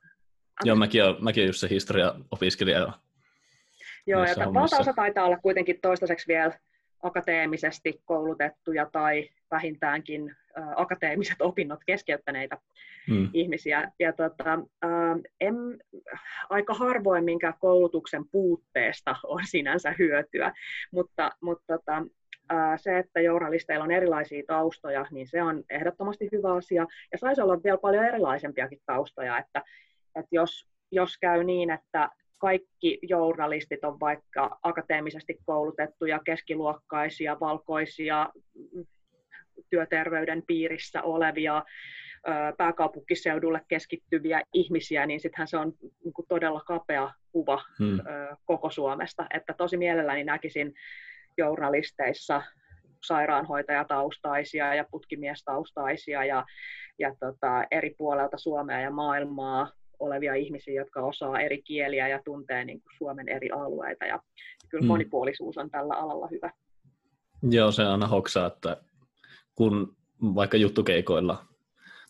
S1: Joo, mäkin olen, mäkin olen just se historia-opiskelija.
S4: Joo, ja valtaosa taitaa olla kuitenkin toistaiseksi vielä akateemisesti koulutettuja tai vähintäänkin ä, akateemiset (laughs) opinnot keskeyttäneitä hmm. ihmisiä. Ja tota, ä, en, aika harvoin minkä koulutuksen puutteesta on sinänsä hyötyä, mutta, mutta tota, ä, se, että journalisteilla on erilaisia taustoja, niin se on ehdottomasti hyvä asia. Ja saisi olla vielä paljon erilaisempiakin taustoja, että, että jos, jos käy niin, että kaikki journalistit on vaikka akateemisesti koulutettuja, keskiluokkaisia, valkoisia, työterveyden piirissä olevia, pääkaupunkiseudulle keskittyviä ihmisiä, niin sittenhän se on niin todella kapea kuva hmm. koko Suomesta. Että tosi mielelläni näkisin journalisteissa sairaanhoitajataustaisia ja putkimiestaustaisia ja, ja tota, eri puolelta Suomea ja maailmaa olevia ihmisiä, jotka osaa eri kieliä ja tuntee niin kuin Suomen eri alueita. Ja kyllä hmm. monipuolisuus on tällä alalla hyvä.
S1: Joo, se aina hoksaa, että kun vaikka juttukeikoilla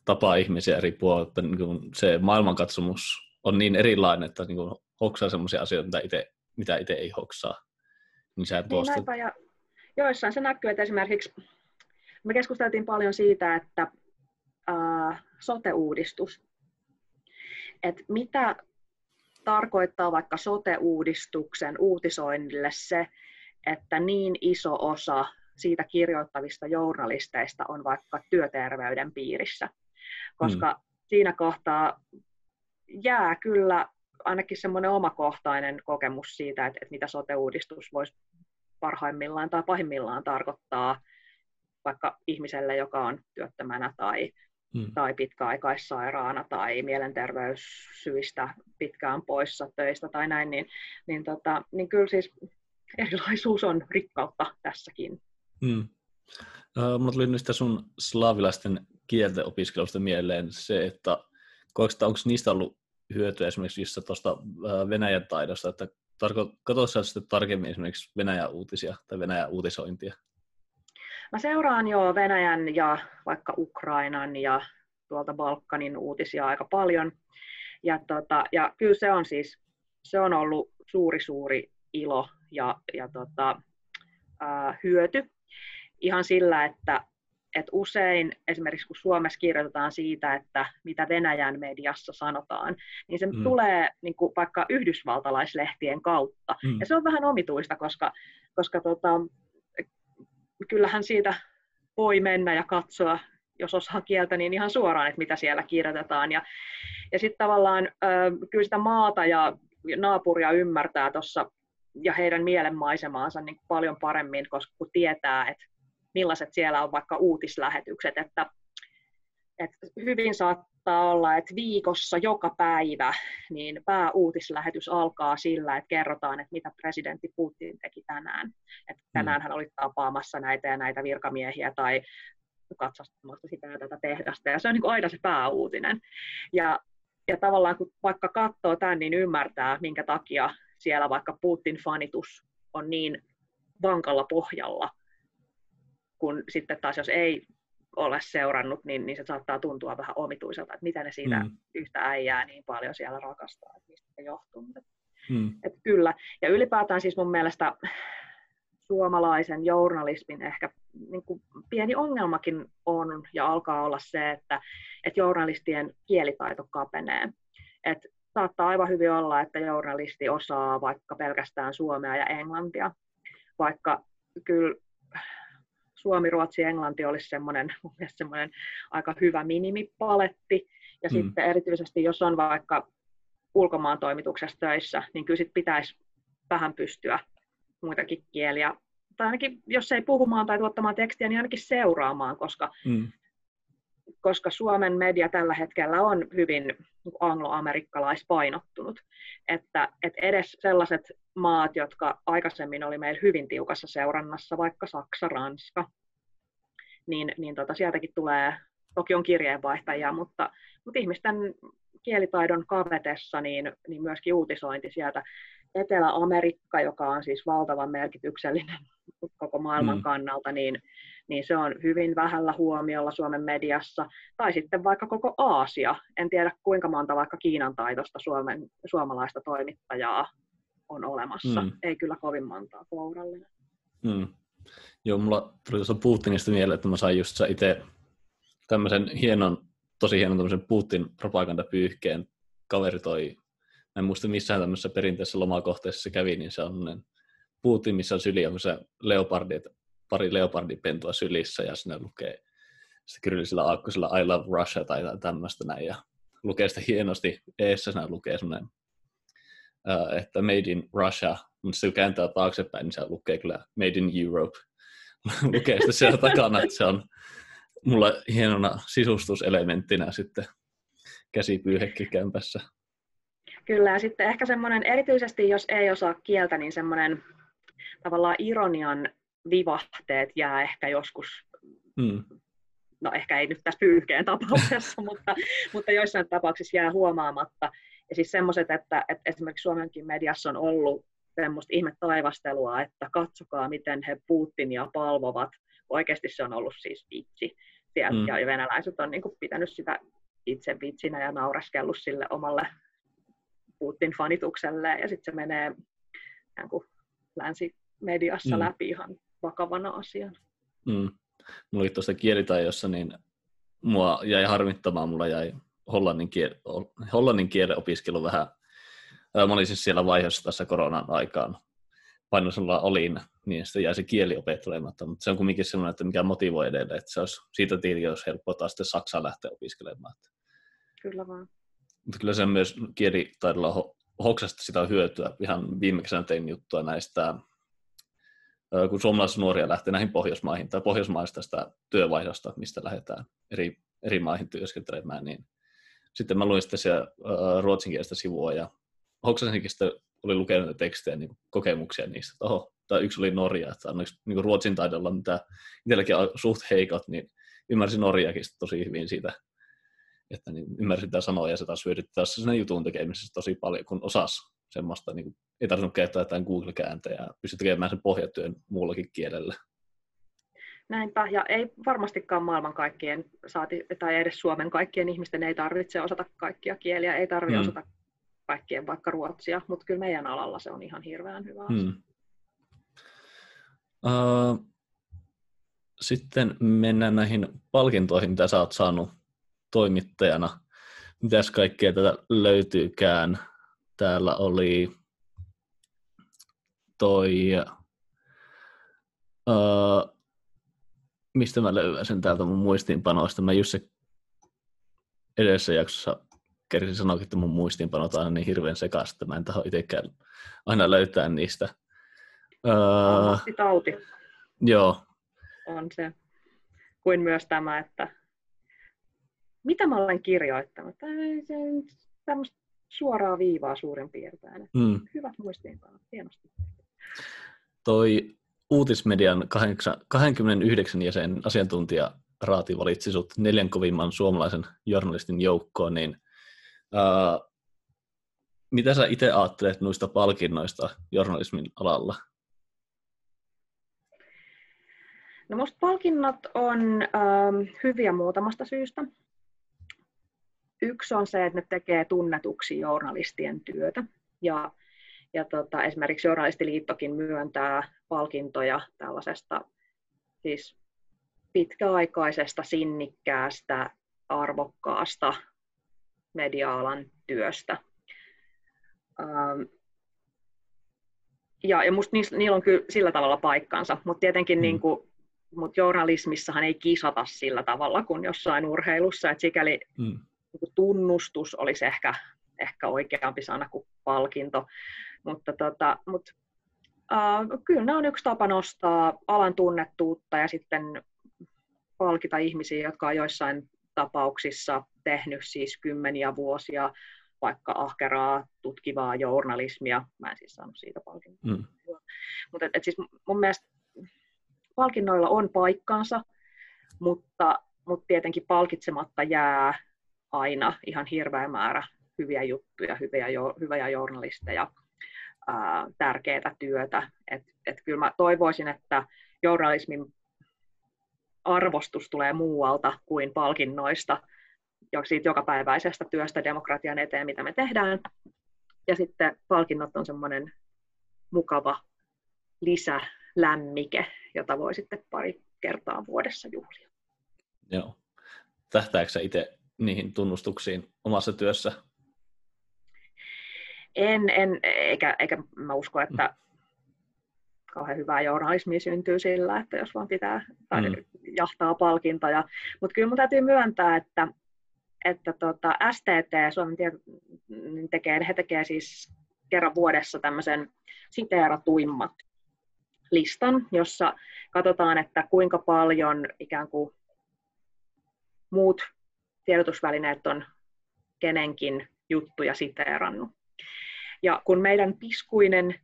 S1: tapaa ihmisiä eri puolilta, niin kuin se maailmankatsomus on niin erilainen, että niin kuin hoksaa sellaisia asioita, mitä itse, mitä itse ei hoksaa. Niin, sä
S4: niin näinpä, ja joissain se näkyy, että esimerkiksi me keskusteltiin paljon siitä, että äh, sote-uudistus että mitä tarkoittaa vaikka sote-uudistuksen uutisoinnille se, että niin iso osa siitä kirjoittavista journalisteista on vaikka työterveyden piirissä. Koska mm. siinä kohtaa jää kyllä ainakin semmoinen omakohtainen kokemus siitä, että, että mitä sote-uudistus voisi parhaimmillaan tai pahimmillaan tarkoittaa vaikka ihmiselle, joka on työttömänä tai mm. tai pitkäaikaissairaana tai mielenterveyssyistä pitkään poissa töistä tai näin, niin, niin, tota, niin kyllä siis erilaisuus on rikkautta tässäkin.
S1: Mm. Uh, mulla tuli niistä sun slaavilaisten kielten opiskelusta mieleen se, että onko niistä ollut hyötyä esimerkiksi tuosta Venäjän taidosta, että katsotaan sitten tarkemmin esimerkiksi Venäjän uutisia tai Venäjän uutisointia?
S4: Mä seuraan jo Venäjän ja vaikka Ukrainan ja tuolta Balkanin uutisia aika paljon. Ja, tota, ja kyllä se on siis se on ollut suuri suuri ilo ja, ja tota, ää, hyöty ihan sillä, että et usein esimerkiksi kun Suomessa kirjoitetaan siitä, että mitä Venäjän mediassa sanotaan, niin se mm. tulee niin kuin vaikka yhdysvaltalaislehtien kautta. Mm. Ja se on vähän omituista, koska, koska tota, kyllähän siitä voi mennä ja katsoa, jos osaa kieltä, niin ihan suoraan, että mitä siellä kirjoitetaan. Ja, ja sitten tavallaan kyllä sitä maata ja naapuria ymmärtää tuossa ja heidän mielenmaisemaansa niin paljon paremmin, koska kun tietää, että millaiset siellä on vaikka uutislähetykset, että, että hyvin saattaa olla, että viikossa joka päivä niin pääuutislähetys alkaa sillä, että kerrotaan, että mitä presidentti Putin teki tänään. Että tänään hän oli tapaamassa näitä ja näitä virkamiehiä tai katsastamassa sitä ja tätä tehdasta. Ja se on niin aina se pääuutinen. Ja, ja tavallaan kun vaikka katsoo tämän, niin ymmärtää, minkä takia siellä vaikka Putin-fanitus on niin vankalla pohjalla, kun sitten taas jos ei ole seurannut, niin, niin se saattaa tuntua vähän omituiselta, että mitä ne siitä mm. yhtä äijää niin paljon siellä rakastaa, että mistä se johtuu. Mm. Että kyllä. Ja ylipäätään siis mun mielestä suomalaisen journalismin ehkä niin kuin pieni ongelmakin on ja alkaa olla se, että, että journalistien kielitaito kapenee. Et saattaa aivan hyvin olla, että journalisti osaa vaikka pelkästään suomea ja englantia, vaikka kyllä Suomi, Ruotsi, Englanti olisi semmoinen, semmoinen aika hyvä minimipaletti. Ja mm. sitten erityisesti, jos on vaikka ulkomaan toimituksessa töissä, niin kyllä sit pitäisi vähän pystyä muitakin kieliä, tai ainakin jos ei puhumaan tai tuottamaan tekstiä, niin ainakin seuraamaan, koska, mm. Koska Suomen media tällä hetkellä on hyvin angloamerikkalaispainottunut. Että, että edes sellaiset maat, jotka aikaisemmin oli meillä hyvin tiukassa seurannassa, vaikka Saksa, Ranska, niin, niin tota, sieltäkin tulee, toki on kirjeenvaihtajia, mutta, mutta ihmisten kielitaidon kavetessa, niin, niin myöskin uutisointi sieltä Etelä-Amerikka, joka on siis valtavan merkityksellinen koko maailman mm. kannalta, niin, niin se on hyvin vähällä huomiolla Suomen mediassa. Tai sitten vaikka koko Aasia. En tiedä kuinka monta vaikka Kiinan taitosta Suomen, suomalaista toimittajaa on olemassa. Mm. Ei kyllä kovin montaa kourallinen.
S1: Mm. Joo, mulla tuli tuosta Putinista mieleen, että mä sain just itse tämmöisen hienon, tosi hienon tämmöisen Putin propagandapyyhkeen. Kaveri toi, mä en muista missään tämmöisessä perinteisessä lomakohteessa se kävi, niin se on Putin, missä on syli, onko se leopardi, pari leopardipentua sylissä ja sinne lukee sitten kyryllisellä aakkosella I love Russia tai tämmöistä näin ja lukee sitä hienosti, eessä siinä lukee semmoinen, että made in Russia, mutta se kääntää taaksepäin, niin se lukee kyllä made in Europe. (laughs) lukee sitä siellä takana, että se on mulla hienona sisustuselementtinä sitten käsipyyhekkikämpässä.
S4: Kyllä, ja sitten ehkä semmoinen, erityisesti jos ei osaa kieltä, niin semmoinen tavallaan ironian vivahteet jää ehkä joskus, hmm. no ehkä ei nyt tässä pyyhkeen tapauksessa, (laughs) mutta, mutta joissain tapauksissa jää huomaamatta. Ja siis semmoiset, että, että esimerkiksi Suomenkin mediassa on ollut semmoista ihme taivastelua, että katsokaa miten he Putinia palvovat. Oikeasti se on ollut siis vitsi. Siellä, mm. Ja venäläiset on niin kuin pitänyt sitä itse vitsinä ja nauraskellut sille omalle Putin-fanitukselle. Ja sitten se menee niin kuin länsimediassa mm. läpi ihan vakavana asiana.
S1: Mm. Mulla oli tuossa kielitaidossa, niin mua jäi harmittamaan, mulla jäi hollannin, kiel, hollannin kielen opiskelu vähän. Mä olin siis siellä vaiheessa tässä koronan aikaan painosella olin, niin sitten jäi se kieli opettelematta, mutta se on kuitenkin sellainen, että mikä motivoi edelleen, että se olisi, siitä tietenkin olisi helppoa taas sitten Saksaan lähteä opiskelemaan.
S4: Kyllä vaan.
S1: Mutta kyllä se myös kielitaidolla ho- hoksasta sitä hyötyä. Ihan viimeksi tein juttua näistä kun suomalaisia nuoria lähtee näihin Pohjoismaihin tai Pohjoismaista sitä työvaihdosta, mistä lähdetään eri, eri maihin työskentelemään, niin sitten mä luin sitten siellä ruotsinkielistä sivua ja Hoksasenkin oli lukenut tekstejä, niin kokemuksia niistä, että oho, tai yksi oli Norja, että onneksi niin ruotsin taidolla, mitä itselläkin on suht heikot, niin ymmärsin Norjakin tosi hyvin siitä, että niin ymmärsin sitä sanoa ja se taas hyödyttää sen jutun tekemisessä tosi paljon, kun osasi semmoista, niin kuin, ei tarvinnut käyttää jotain Google-kääntöjä ja pystyi tekemään sen pohjatyön muullakin kielellä.
S4: Näinpä, ja ei varmastikaan maailman kaikkien, saati, tai edes Suomen kaikkien ihmisten ei tarvitse osata kaikkia kieliä, ei tarvitse mm. osata kaikkien vaikka ruotsia, mutta kyllä meidän alalla se on ihan hirveän hyvä asia. Mm.
S1: Uh, sitten mennään näihin palkintoihin, mitä sä oot saanut toimittajana. Mitäs kaikkea tätä löytyykään? Täällä oli toi, uh, mistä mä löydän sen täältä mun muistiinpanoista. Mä just se edessä jaksossa kersin sanoa, että mun muistiinpanot on aina niin hirveän sekaisin, että mä en taho itsekään aina löytää niistä.
S4: Uh, tauti.
S1: Joo.
S4: On se. Kuin myös tämä, että mitä mä olen kirjoittanut. Tämmöistä suoraa viivaa suurin piirtein. Mm. Hyvät muistiinpanot, hienosti.
S1: Toi uutismedian 29 jäsen asiantuntija Raati valitsi sut neljän kovimman suomalaisen journalistin joukkoon, niin uh, mitä sä itse ajattelet noista palkinnoista journalismin alalla?
S4: No musta palkinnot on ähm, hyviä muutamasta syystä. Yksi on se, että ne tekee tunnetuksi journalistien työtä. Ja, ja tota, esimerkiksi Journalistiliittokin myöntää palkintoja tällaisesta siis pitkäaikaisesta, sinnikkäästä, arvokkaasta media-alan työstä. Ähm, ja, ja musta niillä, niillä on kyllä sillä tavalla paikkansa, mutta tietenkin mm. niin kuin, mut journalismissahan ei kisata sillä tavalla kuin jossain urheilussa, että sikäli mm tunnustus olisi ehkä ehkä oikeampi sana kuin palkinto. Mutta tota, mut, uh, kyllä nämä on yksi tapa nostaa alan tunnettuutta ja sitten palkita ihmisiä, jotka on joissain tapauksissa tehnyt siis kymmeniä vuosia vaikka ahkeraa, tutkivaa journalismia. Mä en siis saanut siitä palkintoa. Mm. Mutta et, et siis mun mielestä palkinnoilla on paikkansa, mutta, mutta tietenkin palkitsematta jää aina ihan hirveä määrä hyviä juttuja, hyviä, jo, hyviä journalisteja, ää, tärkeää työtä. Et, et kyllä mä toivoisin, että journalismin arvostus tulee muualta kuin palkinnoista, siitä jokapäiväisestä työstä demokratian eteen, mitä me tehdään. Ja sitten palkinnot on semmoinen mukava lisälämmike, jota voi sitten pari kertaa vuodessa juhlia.
S1: Joo. Tähtääkö itse niihin tunnustuksiin omassa työssä?
S4: En, en eikä, eikä mä usko, että kauhean hyvää journalismia syntyy sillä, että jos vaan pitää tai mm. jahtaa palkintoja. Mutta kyllä mun täytyy myöntää, että että tota, STT, Suomen tieto, niin tekee, he tekee siis kerran vuodessa tämmöisen siteeratuimmat listan, jossa katsotaan, että kuinka paljon ikään kuin muut tiedotusvälineet on kenenkin juttuja siteerannut. Ja kun meidän piskuinen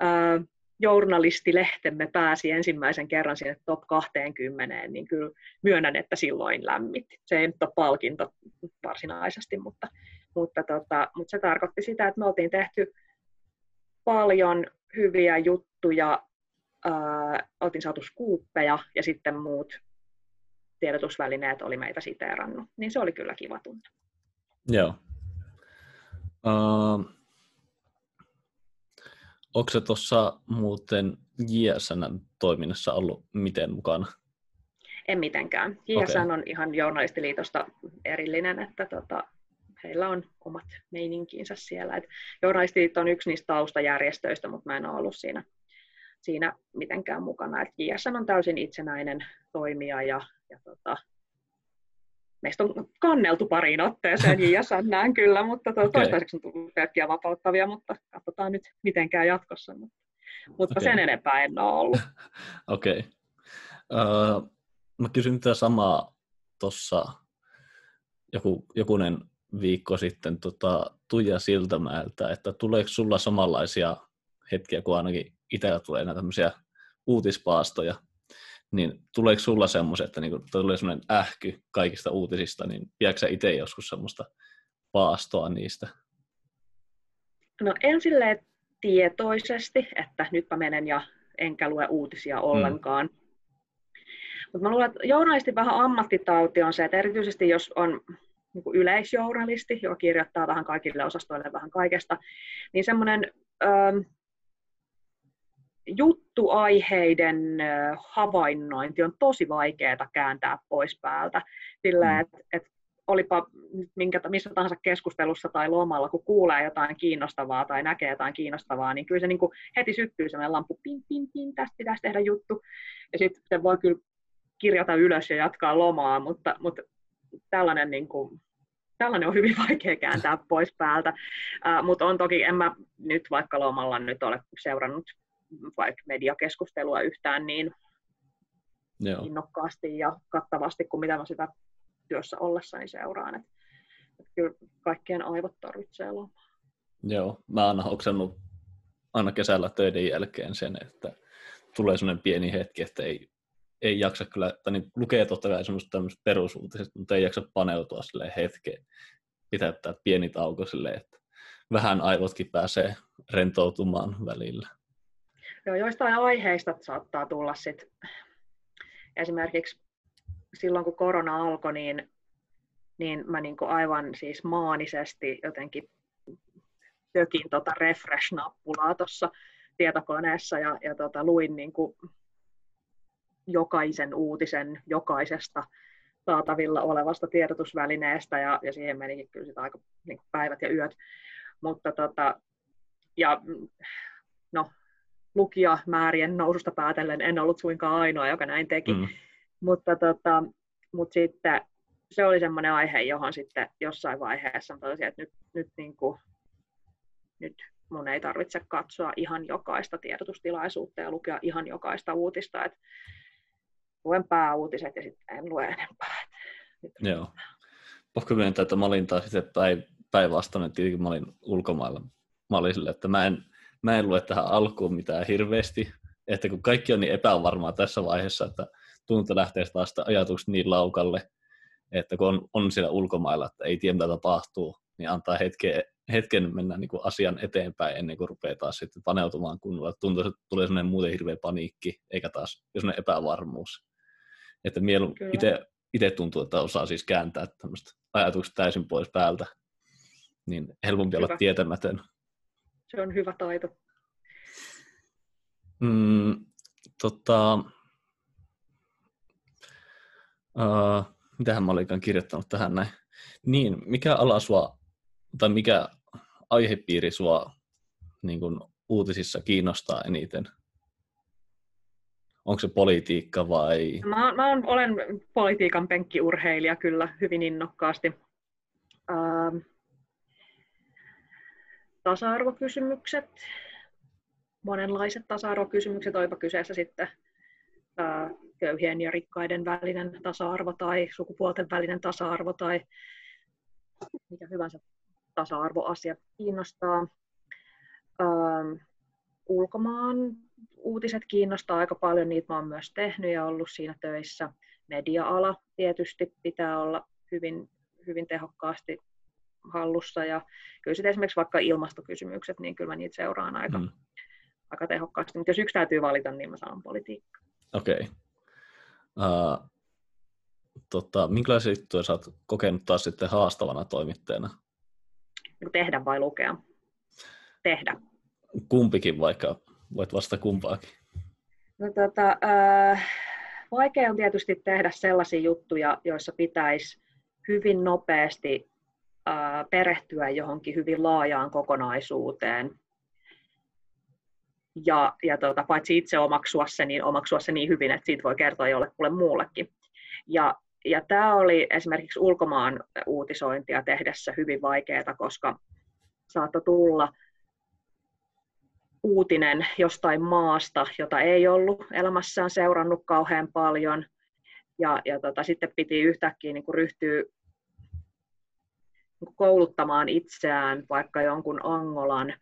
S4: ää, journalistilehtemme pääsi ensimmäisen kerran sinne top 20, niin kyllä myönnän, että silloin lämmitti. Se ei nyt ole palkinto varsinaisesti, mutta, mutta, tota, mutta se tarkoitti sitä, että me oltiin tehty paljon hyviä juttuja, ää, oltiin saatu skuuppeja ja sitten muut tiedotusvälineet oli meitä siteerannut. Niin se oli kyllä kiva tunne.
S1: Joo. Uh, Onko se tuossa muuten JSN toiminnassa ollut miten mukana?
S4: En mitenkään. JSN okay. on ihan journalistiliitosta erillinen, että tota, heillä on omat meininkiinsä siellä. Et journalistiliitto on yksi niistä taustajärjestöistä, mutta mä en ole ollut siinä, siinä mitenkään mukana. Et JSN on täysin itsenäinen toimija ja, ja tota, meistä on kanneltu pariin otteeseen JSNään kyllä, mutta to, okay. toistaiseksi on tullut pelkkiä vapauttavia, mutta katsotaan nyt mitenkään jatkossa. Mutta, mutta okay. sen enempää en ole ollut. (laughs)
S1: Okei. Okay. Uh, mä kysyn tätä samaa tuossa joku, jokunen viikko sitten tota, Tuija Siltamäeltä, että tuleeko sulla samanlaisia hetkiä, kun ainakin itsellä tulee näitä tämmöisiä uutispaastoja, niin tuleeko sulla semmoisia, että niin tulee semmoinen ähky kaikista uutisista, niin viedätkö itse joskus semmoista paastoa niistä?
S4: No en silleen tietoisesti, että nytpä menen ja enkä lue uutisia mm. ollenkaan. Mm. Mutta mä luulen, että journalistin vähän ammattitauti on se, että erityisesti jos on niin kuin yleisjournalisti, joka kirjoittaa vähän kaikille osastoille vähän kaikesta, niin semmoinen juttuaiheiden havainnointi on tosi vaikeaa kääntää pois päältä. Sillä, mm. että et olipa minkä, missä tahansa keskustelussa tai lomalla, kun kuulee jotain kiinnostavaa tai näkee jotain kiinnostavaa, niin kyllä se niin kuin heti syttyy sellainen lampu, pin, pin, pin, tästä pitäisi tehdä juttu. Ja sitten se voi kyllä kirjata ylös ja jatkaa lomaa, mutta, mutta tällainen, niin kuin, tällainen on hyvin (laughs) vaikea kääntää pois päältä. Uh, mutta on toki, en mä nyt vaikka lomalla nyt ole seurannut vaikka mediakeskustelua yhtään niin Joo. innokkaasti ja kattavasti kuin mitä mä sitä työssä ollessani seuraan. Et, et kyllä kaikkien aivot tarvitsee lomaa.
S1: Joo, mä oon hoksannut aina kesällä töiden jälkeen sen, että tulee sellainen pieni hetki, että ei, ei jaksa kyllä, että niin lukee totta kai semmoista perusuutiset, mutta ei jaksa paneutua sille hetkeen. Pitää pieni tauko silleen, että vähän aivotkin pääsee rentoutumaan välillä.
S4: Joo, joistain aiheista saattaa tulla sit, esimerkiksi silloin kun korona alkoi, niin, niin mä niin aivan siis maanisesti jotenkin tökin tota refresh-nappulaa tuossa tietokoneessa ja, ja tota, luin niin kuin jokaisen uutisen jokaisesta saatavilla olevasta tiedotusvälineestä ja, ja siihen menikin kyllä sitä aika niin päivät ja yöt. Mutta tota, ja no, lukijamäärien noususta päätellen en ollut suinkaan ainoa, joka näin teki. Mm. Mutta, tota, mutta sitten se oli semmoinen aihe, johon sitten jossain vaiheessa totesin, että nyt, nyt, niin kuin, nyt mun ei tarvitse katsoa ihan jokaista tiedotustilaisuutta ja lukea ihan jokaista uutista, että luen pääuutiset ja sitten en lue enempää.
S1: Nyt Joo. Pakko myöntää, että mä olin taas sitten päin, päinvastainen, tietenkin mä olin ulkomailla. Mä olin sille, että mä en, mä en lue tähän alkuun mitään hirveästi, että kun kaikki on niin epävarmaa tässä vaiheessa, että tuntuu lähtee taas ajatukset niin laukalle, että kun on, on siellä ulkomailla, että ei tiedä mitä tapahtuu, niin antaa hetken, hetken mennä niin kuin asian eteenpäin ennen kuin rupeaa taas sitten paneutumaan kunnolla. Tuntuu, että tulee sellainen muuten hirveä paniikki, eikä taas sellainen epävarmuus. Että mielu itse, itse tuntuu, että osaa siis kääntää tämmöistä ajatukset täysin pois päältä, niin helpompi hyvä. olla tietämätön.
S4: Se on hyvä taito.
S1: Mm, tota, uh, mitähän mä olinkaan kirjoittanut tähän näin. Niin, mikä ala sua, tai mikä aihepiiri sua niin kun, uutisissa kiinnostaa eniten? Onko se politiikka vai?
S4: Mä, mä olen politiikan penkkiurheilija kyllä hyvin innokkaasti. Ähm, tasa-arvokysymykset, monenlaiset tasa-arvokysymykset, olipa kyseessä sitten köyhien ja rikkaiden välinen tasa-arvo tai sukupuolten välinen tasa-arvo tai mikä hyvänsä tasa-arvoasia kiinnostaa. Ulkomaan uutiset kiinnostaa aika paljon, niitä mä oon myös tehnyt ja ollut siinä töissä. Media-ala tietysti pitää olla hyvin, hyvin tehokkaasti hallussa ja kyllä sitten esimerkiksi vaikka ilmastokysymykset, niin kyllä mä niitä seuraan aika, mm. aika tehokkaasti, mutta jos yksi täytyy valita, niin mä sanon politiikka.
S1: Okei. Okay. Uh, tota, minkälaisia juttuja sä oot kokenut taas sitten haastavana toimittajana?
S4: Niin tehdä vai lukea? Tehdä.
S1: Kumpikin vaikka, voit vasta kumpaakin.
S4: No, tota, äh, vaikea on tietysti tehdä sellaisia juttuja, joissa pitäisi hyvin nopeasti äh, perehtyä johonkin hyvin laajaan kokonaisuuteen. Ja, ja tota, paitsi itse omaksua se, niin omaksua se niin hyvin, että siitä voi kertoa jollekulle muullekin. Ja, ja tämä oli esimerkiksi ulkomaan uutisointia tehdessä hyvin vaikeaa, koska saattoi tulla uutinen jostain maasta, jota ei ollut elämässään seurannut kauhean paljon. Ja, ja tota, sitten piti yhtäkkiä niin kuin ryhtyä kouluttamaan itseään vaikka jonkun Angolan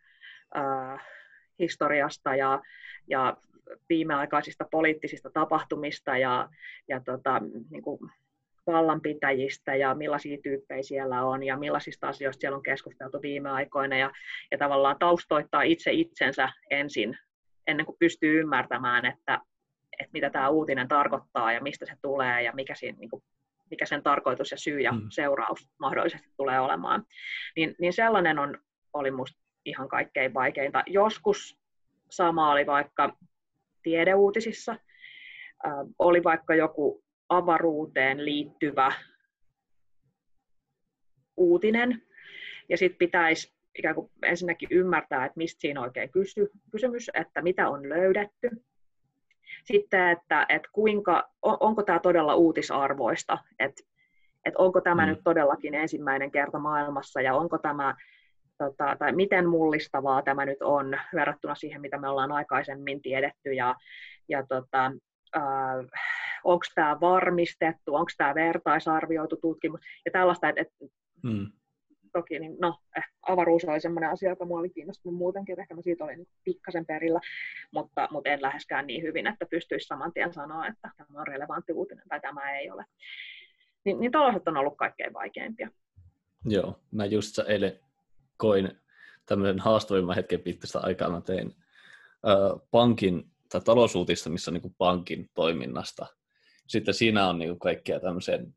S4: äh, historiasta ja, ja viimeaikaisista poliittisista tapahtumista ja, ja tota, niin kuin vallanpitäjistä ja millaisia tyyppejä siellä on ja millaisista asioista siellä on keskusteltu viime aikoina ja, ja tavallaan taustoittaa itse itsensä ensin ennen kuin pystyy ymmärtämään, että, että mitä tämä uutinen tarkoittaa ja mistä se tulee ja mikä, siinä, niin kuin, mikä sen tarkoitus ja syy ja mm. seuraus mahdollisesti tulee olemaan. Niin, niin sellainen on, oli minusta ihan kaikkein vaikeinta. Joskus sama oli vaikka tiedeuutisissa, äh, oli vaikka joku avaruuteen liittyvä uutinen, ja sitten pitäisi ikään kuin ensinnäkin ymmärtää, että mistä siinä oikein kysy, kysymys, että mitä on löydetty. Sitten, että, että kuinka, on, onko tämä todella uutisarvoista, että, että onko tämä mm. nyt todellakin ensimmäinen kerta maailmassa ja onko tämä, tota, tai miten mullistavaa tämä nyt on verrattuna siihen, mitä me ollaan aikaisemmin tiedetty ja, ja tota, äh, onko tämä varmistettu, onko tämä vertaisarvioitu tutkimus ja tällaista, että, että mm. Toki niin, no, eh, avaruus oli sellainen asia, joka minua oli kiinnostunut muutenkin, että ehkä mä siitä olin pikkasen perillä, mutta, mutta en läheskään niin hyvin, että pystyisi saman tien sanoa, että tämä on relevantti uutinen tai tämä ei ole. Niin, niin tällaiset on ollut kaikkein vaikeimpia.
S1: Joo, mä just eilen koin tämmöisen haastavimman hetken pitkästä aikaa, mä tein äh, pankin tai talousuutista, missä on niin pankin toiminnasta sitten siinä on niin kaikkea tämmöiseen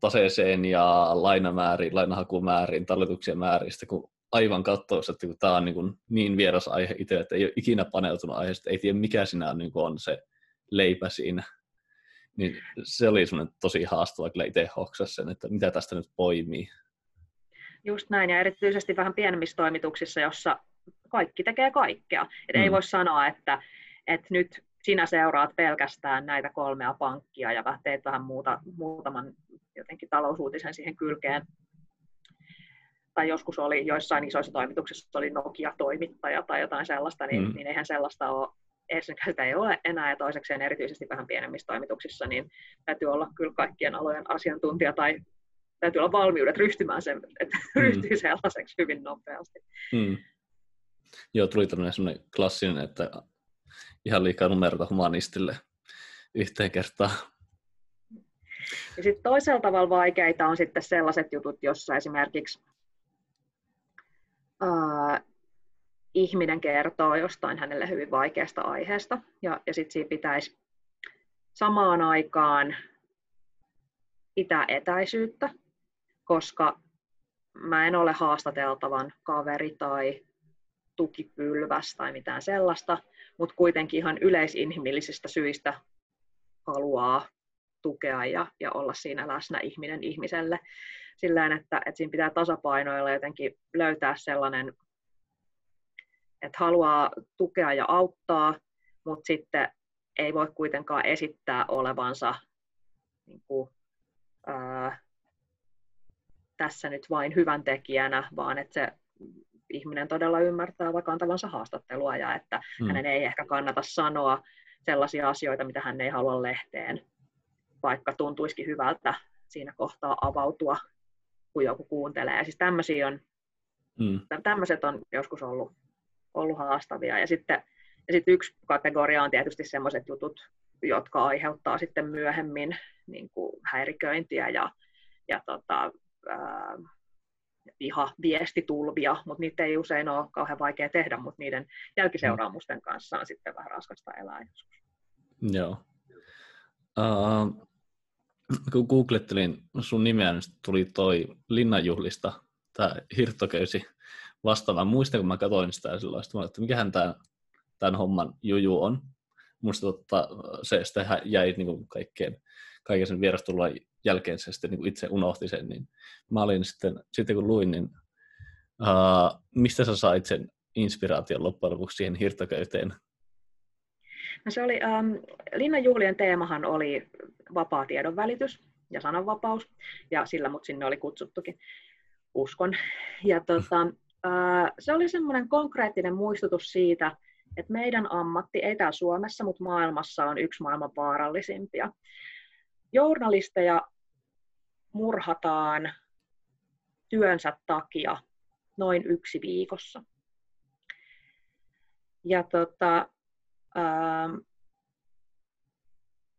S1: taseeseen ja lainamääriin, lainahakumääriin, talletuksien määristä, kun aivan katsoo, että kun tämä on niin, kuin niin vieras aihe itse, että ei ole ikinä paneutunut aiheesta, ei tiedä mikä siinä on, niin on se leipä siinä. Niin se oli semmoinen tosi haastava kyllä itse hoksas sen, että mitä tästä nyt poimii.
S4: Just näin, ja erityisesti vähän pienemmissä toimituksissa, jossa kaikki tekee kaikkea. Et mm. Ei voi sanoa, että, että nyt sinä seuraat pelkästään näitä kolmea pankkia ja teet vähän muuta, muutaman jotenkin talousuutisen siihen kylkeen. Tai joskus oli joissain isoissa toimituksissa oli Nokia-toimittaja tai jotain sellaista, niin, mm. niin eihän sellaista ole ensinnäkään sitä ei ole enää ja toisekseen erityisesti vähän pienemmissä toimituksissa, niin täytyy olla kyllä kaikkien alojen asiantuntija tai täytyy olla valmiudet ryhtymään sen, että mm. ryhtyy sellaiseksi hyvin nopeasti. Mm.
S1: Joo, tuli tämmöinen klassinen, että ihan liikaa numeroita humanistille yhteen kertaan.
S4: Ja sitten toisella tavalla vaikeita on sitten sellaiset jutut, jossa esimerkiksi ää, ihminen kertoo jostain hänelle hyvin vaikeasta aiheesta, ja, ja sitten siinä pitäisi samaan aikaan pitää etäisyyttä, koska mä en ole haastateltavan kaveri tai tukipylväs tai mitään sellaista, mutta kuitenkin ihan yleisinhimillisistä syistä haluaa tukea ja, ja olla siinä läsnä ihminen ihmiselle. Sillä että, että siinä pitää tasapainoilla jotenkin löytää sellainen, että haluaa tukea ja auttaa, mutta sitten ei voi kuitenkaan esittää olevansa niin kuin, ää, tässä nyt vain hyvän tekijänä, vaan että se ihminen todella ymmärtää vaikka antavansa haastattelua ja että mm. hänen ei ehkä kannata sanoa sellaisia asioita, mitä hän ei halua lehteen, vaikka tuntuisikin hyvältä siinä kohtaa avautua, kun joku kuuntelee. Ja siis tämmöisiä on, mm. tämmöiset on joskus ollut, ollut haastavia. Ja sitten, ja sitten yksi kategoria on tietysti sellaiset jutut, jotka aiheuttaa sitten myöhemmin niin kuin häiriköintiä ja, ja tota, ää, viha, viestitulvia, mutta niitä ei usein ole kauhean vaikea tehdä, mutta niiden jälkiseuraamusten kanssa on sitten vähän raskasta elää joskus.
S1: Joo. Uh, kun googlettelin sun nimeä, niin tuli toi Linnanjuhlista, tämä hirttoköysi vastaava. Muistan, kun mä katsoin sitä silloin, että mikähän tämä, tämän homman juju on. Musta totta, se sitä jäi niin kuin kaikkeen, kaiken sen vierastulon jälkeen se sitten niin itse unohti sen, niin mä olin sitten, sitten kun luin, niin uh, mistä sä sait sen inspiraation loppujen lopuksi siihen hirttoköyteen?
S4: No se oli, um, Linnan juhlien teemahan oli vapaa tiedon välitys ja sananvapaus, ja sillä mut sinne oli kutsuttukin, uskon. Ja tota, uh, se oli semmoinen konkreettinen muistutus siitä, että meidän ammatti, ei täällä Suomessa, mutta maailmassa on yksi maailman vaarallisimpia. Journalisteja murhataan työnsä takia noin yksi viikossa. Ja, tota, ää,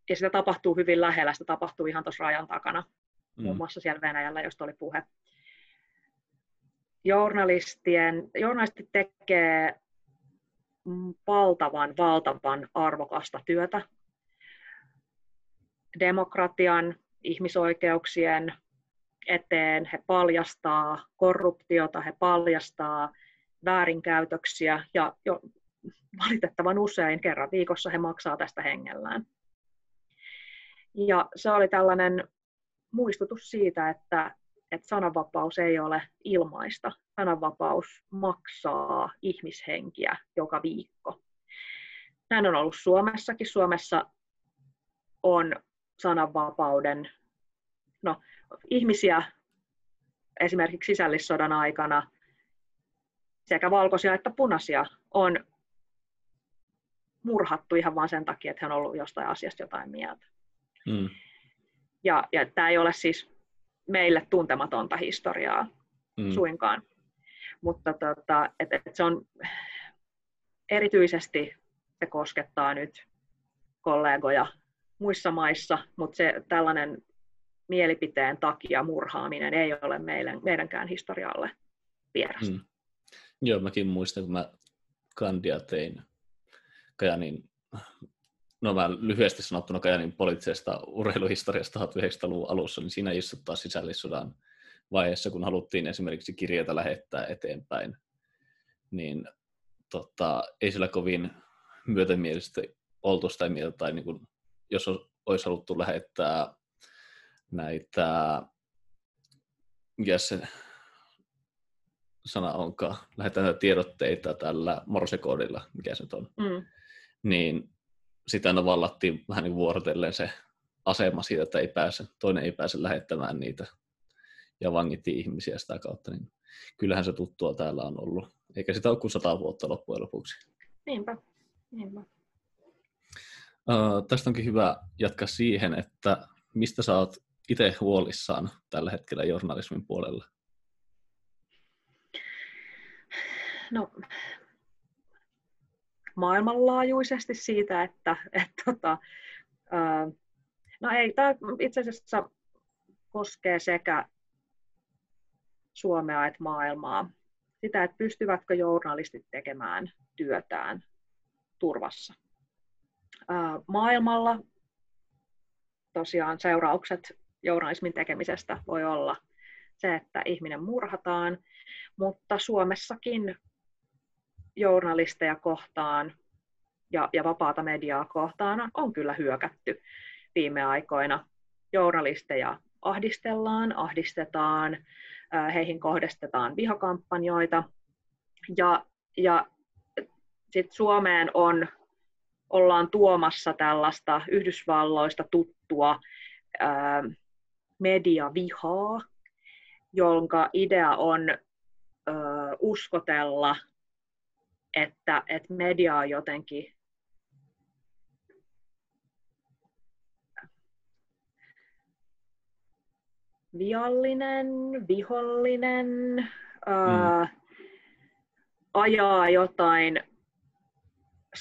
S4: ja sitä tapahtuu hyvin lähellä, sitä tapahtuu ihan tuossa rajan takana, mm. muun muassa siellä Venäjällä, josta oli puhe. Journalistien, journalistit tekee valtavan, valtavan arvokasta työtä demokratian, ihmisoikeuksien eteen, he paljastaa korruptiota, he paljastaa väärinkäytöksiä ja jo valitettavan usein kerran viikossa he maksaa tästä hengellään. Ja se oli tällainen muistutus siitä, että, että sananvapaus ei ole ilmaista. Sananvapaus maksaa ihmishenkiä joka viikko. Näin on ollut Suomessakin. Suomessa on sananvapauden, no ihmisiä esimerkiksi sisällissodan aikana, sekä valkoisia että punaisia, on murhattu ihan vain sen takia, että he on ollut jostain asiasta jotain mieltä. Mm. Ja, ja tämä ei ole siis meille tuntematonta historiaa mm. suinkaan. Mutta tota, et, et se on erityisesti se koskettaa nyt kollegoja muissa maissa, mutta se tällainen mielipiteen takia murhaaminen ei ole meidän, meidänkään historialle vierasta. Hmm.
S1: Joo, mäkin muistan, kun mä kandia tein Kajanin, no mä lyhyesti sanottuna Kajanin poliittisesta urheiluhistoriasta 1900-luvun alussa, niin siinä istuttaa sisällissodan vaiheessa, kun haluttiin esimerkiksi kirjeitä lähettää eteenpäin, niin tota, ei sillä kovin myötämielisesti oltu sitä mieltä, tai niin kuin jos olisi haluttu lähettää näitä, mikä se sana onkaan, lähettää näitä tiedotteita tällä morsekoodilla, mikä se on, mm. niin sitä aina vallattiin vähän niin vuorotellen se asema siitä, että ei pääse, toinen ei pääse lähettämään niitä ja vangittiin ihmisiä sitä kautta, niin kyllähän se tuttua täällä on ollut. Eikä sitä ole kuin sata vuotta loppujen lopuksi.
S4: Niinpä, niinpä.
S1: Uh, tästä onkin hyvä jatkaa siihen, että mistä sä oot itse huolissaan tällä hetkellä journalismin puolella?
S4: No, maailmanlaajuisesti siitä, että et, tota, uh, no ei, tämä itse asiassa koskee sekä Suomea että maailmaa. Sitä, että pystyvätkö journalistit tekemään työtään turvassa. Maailmalla tosiaan seuraukset journalismin tekemisestä voi olla se, että ihminen murhataan, mutta Suomessakin journalisteja kohtaan ja, ja vapaata mediaa kohtaan on kyllä hyökätty viime aikoina. Journalisteja ahdistellaan, ahdistetaan, heihin kohdistetaan vihakampanjoita. Ja, ja sitten Suomeen on, ollaan tuomassa tällaista Yhdysvalloista tuttua ää, mediavihaa, jonka idea on ää, uskotella, että, että media on jotenkin viallinen, vihollinen, ää, mm. ajaa jotain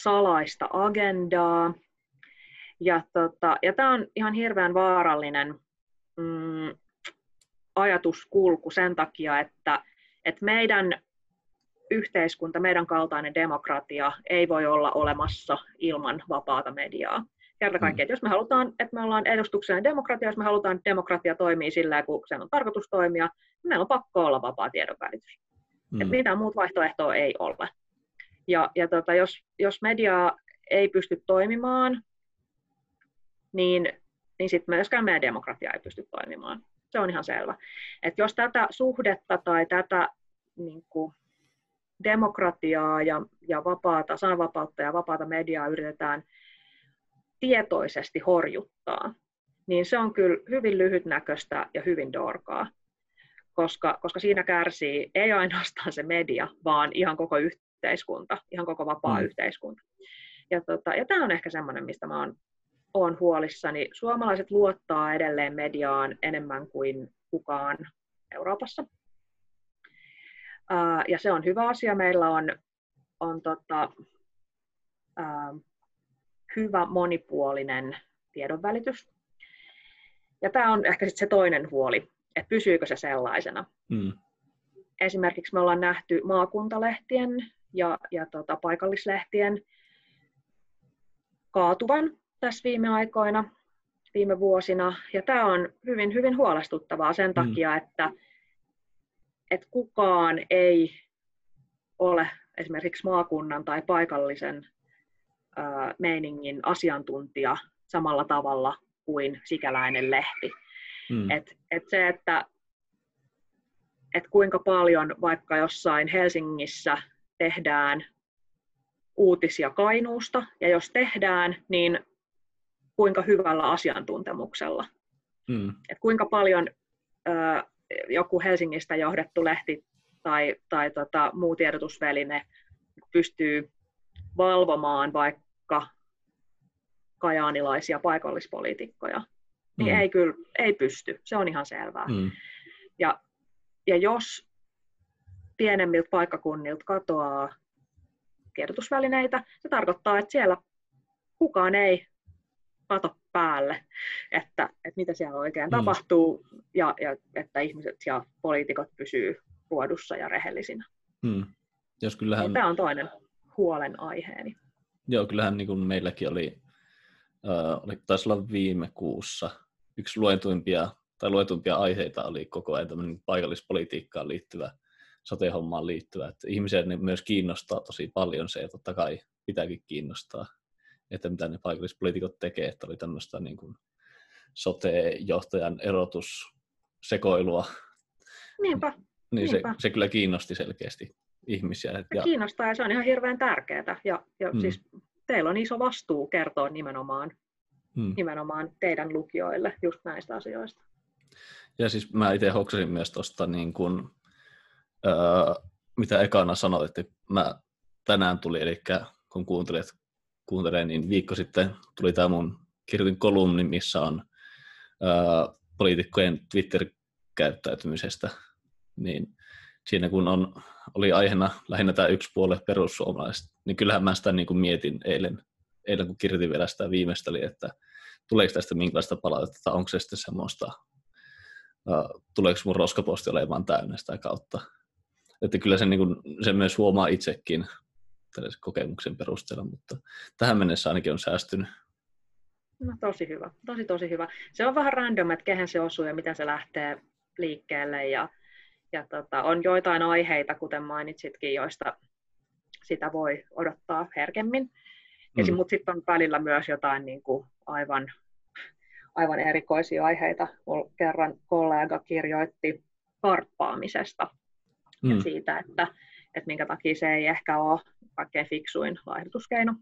S4: salaista agendaa. Ja, tota, ja tämä on ihan hirveän vaarallinen mm, ajatuskulku sen takia, että, että meidän yhteiskunta, meidän kaltainen demokratia ei voi olla olemassa ilman vapaata mediaa kerta kaikkiaan, mm. että jos me halutaan, että me ollaan edustuksellinen demokratia, jos me halutaan, että demokratia toimii sillä kun sen on tarkoitus toimia, niin meillä on pakko olla vapaa tiedonvälitys. Mm. Mitään muuta vaihtoehtoa ei ole. Ja, ja tota, jos, jos media ei pysty toimimaan, niin, niin sitten myöskään meidän demokratia ei pysty toimimaan. Se on ihan selvä. Et jos tätä suhdetta tai tätä niin kuin, demokratiaa ja, ja vapaata, sananvapautta ja vapaata mediaa yritetään tietoisesti horjuttaa, niin se on kyllä hyvin lyhytnäköistä ja hyvin dorkaa, koska, koska siinä kärsii ei ainoastaan se media, vaan ihan koko yhteiskunta, ihan koko vapaa mm. yhteiskunta. Ja, tota, ja tämä on ehkä semmoinen, mistä mä oon, oon huolissani. Suomalaiset luottaa edelleen mediaan enemmän kuin kukaan Euroopassa. Uh, ja se on hyvä asia. Meillä on, on tota, uh, hyvä monipuolinen tiedonvälitys. Ja tämä on ehkä sitten se toinen huoli, että pysyykö se sellaisena. Mm. Esimerkiksi me ollaan nähty maakuntalehtien ja, ja tota, paikallislehtien kaatuvan tässä viime aikoina, viime vuosina. Ja tämä on hyvin, hyvin huolestuttavaa sen mm. takia, että, että kukaan ei ole esimerkiksi maakunnan tai paikallisen meiningin asiantuntija samalla tavalla kuin sikäläinen lehti. Mm. Et, et se, että et kuinka paljon vaikka jossain Helsingissä tehdään uutisia Kainuusta, ja jos tehdään, niin kuinka hyvällä asiantuntemuksella. Mm. Et kuinka paljon ö, joku Helsingistä johdettu lehti tai, tai tota, muu tiedotusväline pystyy valvomaan vaikka kajaanilaisia paikallispoliitikkoja, niin mm. ei kyllä ei pysty. Se on ihan selvää. Mm. Ja, ja jos pienemmiltä paikkakunnilta katoaa tiedotusvälineitä, se tarkoittaa, että siellä kukaan ei kato päälle, että, että mitä siellä oikein mm. tapahtuu ja, ja että ihmiset ja poliitikot pysyy ruodussa ja rehellisinä. Mm.
S1: Jos kyllähän...
S4: Tämä on toinen huolenaiheeni.
S1: Joo, kyllähän niin kuin meilläkin oli, äh, oli, taisi olla viime kuussa, yksi luetuimpia, tai luetuimpia aiheita oli koko ajan tämmöinen paikallispolitiikkaan liittyvä, sote-hommaan liittyvä, että ihmisiä ne myös kiinnostaa tosi paljon se, ja totta kai pitääkin kiinnostaa, että mitä ne paikallispoliitikot tekee, että oli tämmöistä niin kuin sote-johtajan erotussekoilua.
S4: Niinpä.
S1: Niin Niinpä. Se, se kyllä kiinnosti selkeästi ihmisiä.
S4: Se ja... kiinnostaa ja se on ihan hirveän tärkeää. Ja, ja mm. siis teillä on iso vastuu kertoa nimenomaan,
S1: Hmm.
S4: nimenomaan teidän lukijoille just näistä asioista.
S1: Ja siis mä itse hoksasin myös tuosta, niin kun, öö, mitä ekana sanoit, että mä tänään tuli, eli kun kuuntelet, kuuntelee, niin viikko sitten tuli tämä mun kirjoitin kolumni, missä on öö, poliitikkojen Twitter-käyttäytymisestä, niin siinä kun on, oli aiheena lähinnä tämä yksi puole perussuomalaiset, niin kyllähän mä sitä niin kuin mietin eilen, eilen, kun kirjoitin vielä sitä viimeistä, eli että tuleeko tästä minkälaista palautetta, tai onko se sitten semmoista, uh, tuleeko mun roskaposti olemaan täynnä sitä kautta. Että kyllä se, niin kuin, se myös huomaa itsekin tällaisen kokemuksen perusteella, mutta tähän mennessä ainakin on säästynyt.
S4: No tosi hyvä, tosi tosi hyvä. Se on vähän random, että kehen se osuu ja miten se lähtee liikkeelle ja, ja tota, on joitain aiheita, kuten mainitsitkin, joista sitä voi odottaa herkemmin. Mm. Mutta sitten on välillä myös jotain niin kuin aivan, aivan erikoisia aiheita. Mulla kerran kollega kirjoitti karppaamisesta mm. ja siitä, että, että minkä takia se ei ehkä ole kaikkein fiksuin laihdutuskeino.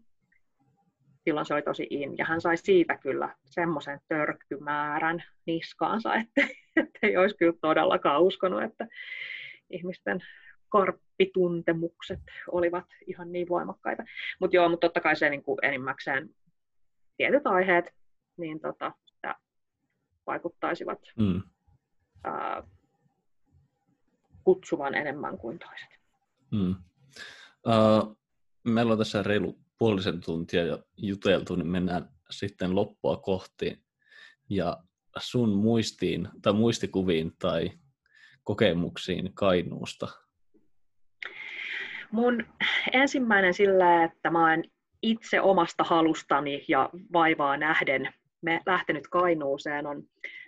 S4: Silloin se oli tosi in. Ja hän sai siitä kyllä semmoisen törkkymäärän niskaansa, että, että ei olisi kyllä todellakaan uskonut, että ihmisten karppituntemukset olivat ihan niin voimakkaita. Mutta joo, mutta totta kai se niin kuin enimmäkseen tietyt aiheet niin tota, vaikuttaisivat mm. ää, kutsuvan enemmän kuin toiset.
S1: Mm. Uh, meillä on tässä reilu puolisen tuntia jo juteltu, niin mennään sitten loppua kohti. Ja sun muistiin tai muistikuviin tai kokemuksiin Kainuusta
S4: Mun ensimmäinen sillä, että mä olen itse omasta halustani ja vaivaa nähden me lähtenyt Kainuuseen, on,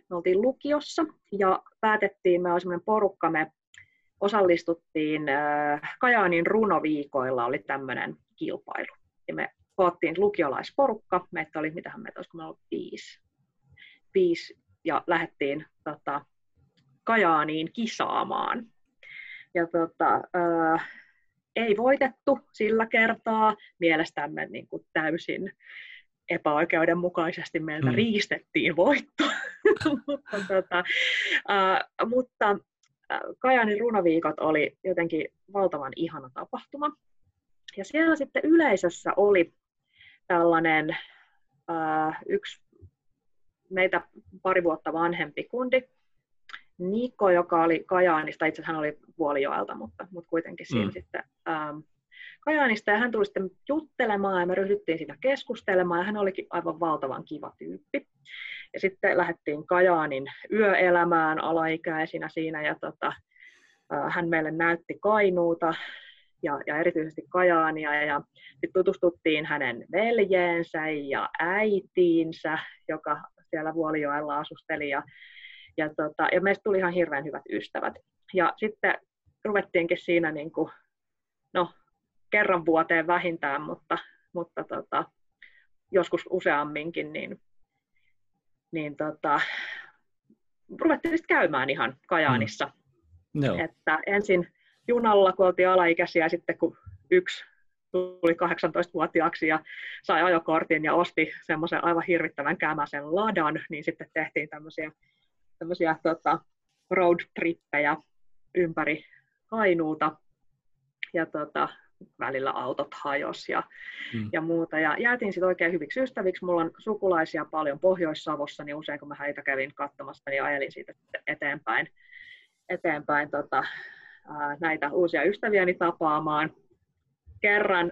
S4: me oltiin lukiossa ja päätettiin, me olisimme porukka, me osallistuttiin äh, Kajaanin runoviikoilla, oli tämmöinen kilpailu. Ja me koottiin lukiolaisporukka, meitä oli, mitähän meitä olisiko me ollut viisi. viisi ja lähdettiin tota, Kajaaniin kisaamaan. Ja tota, äh, ei voitettu sillä kertaa. Mielestämme niin kuin täysin epäoikeudenmukaisesti meiltä mm. riistettiin voitto. (laughs) mutta tota, äh, mutta Kajanin runoviikot oli jotenkin valtavan ihana tapahtuma. Ja siellä sitten yleisössä oli tällainen äh, yksi meitä pari vuotta vanhempi kundi, Niko, joka oli Kajaanista, itse asiassa hän oli Vuolijoelta, mutta, mutta kuitenkin siinä mm. sitten ähm, Kajaanista, ja hän tuli sitten juttelemaan, ja me ryhdyttiin siinä keskustelemaan, ja hän olikin aivan valtavan kiva tyyppi. Ja sitten lähdettiin Kajaanin yöelämään alaikäisinä siinä, ja tota, hän meille näytti Kainuuta, ja, ja erityisesti Kajaania, ja sitten tutustuttiin hänen veljeensä ja äitiinsä, joka siellä Vuolijoella asusteli, ja ja, tota, ja meistä tuli ihan hirveän hyvät ystävät. Ja sitten ruvettiinkin siinä niin kuin, no, kerran vuoteen vähintään, mutta, mutta tota, joskus useamminkin, niin, niin tota, ruvettiin sitten käymään ihan Kajaanissa. Mm. No. Että ensin junalla, kun oltiin alaikäisiä, sitten kun yksi tuli 18-vuotiaaksi ja sai ajokortin ja osti semmoisen aivan hirvittävän kämäsen ladan, niin sitten tehtiin tämmöisiä tämmöisiä tota, road-trippejä ympäri Kainuuta ja tota, välillä autot hajos ja, mm. ja muuta. Ja jäätiin sitten oikein hyviksi ystäviksi. Mulla on sukulaisia paljon Pohjois-Savossa, niin usein kun mä heitä kävin katsomassa, niin ajelin siitä eteenpäin, eteenpäin tota, ää, näitä uusia ystäviäni tapaamaan. Kerran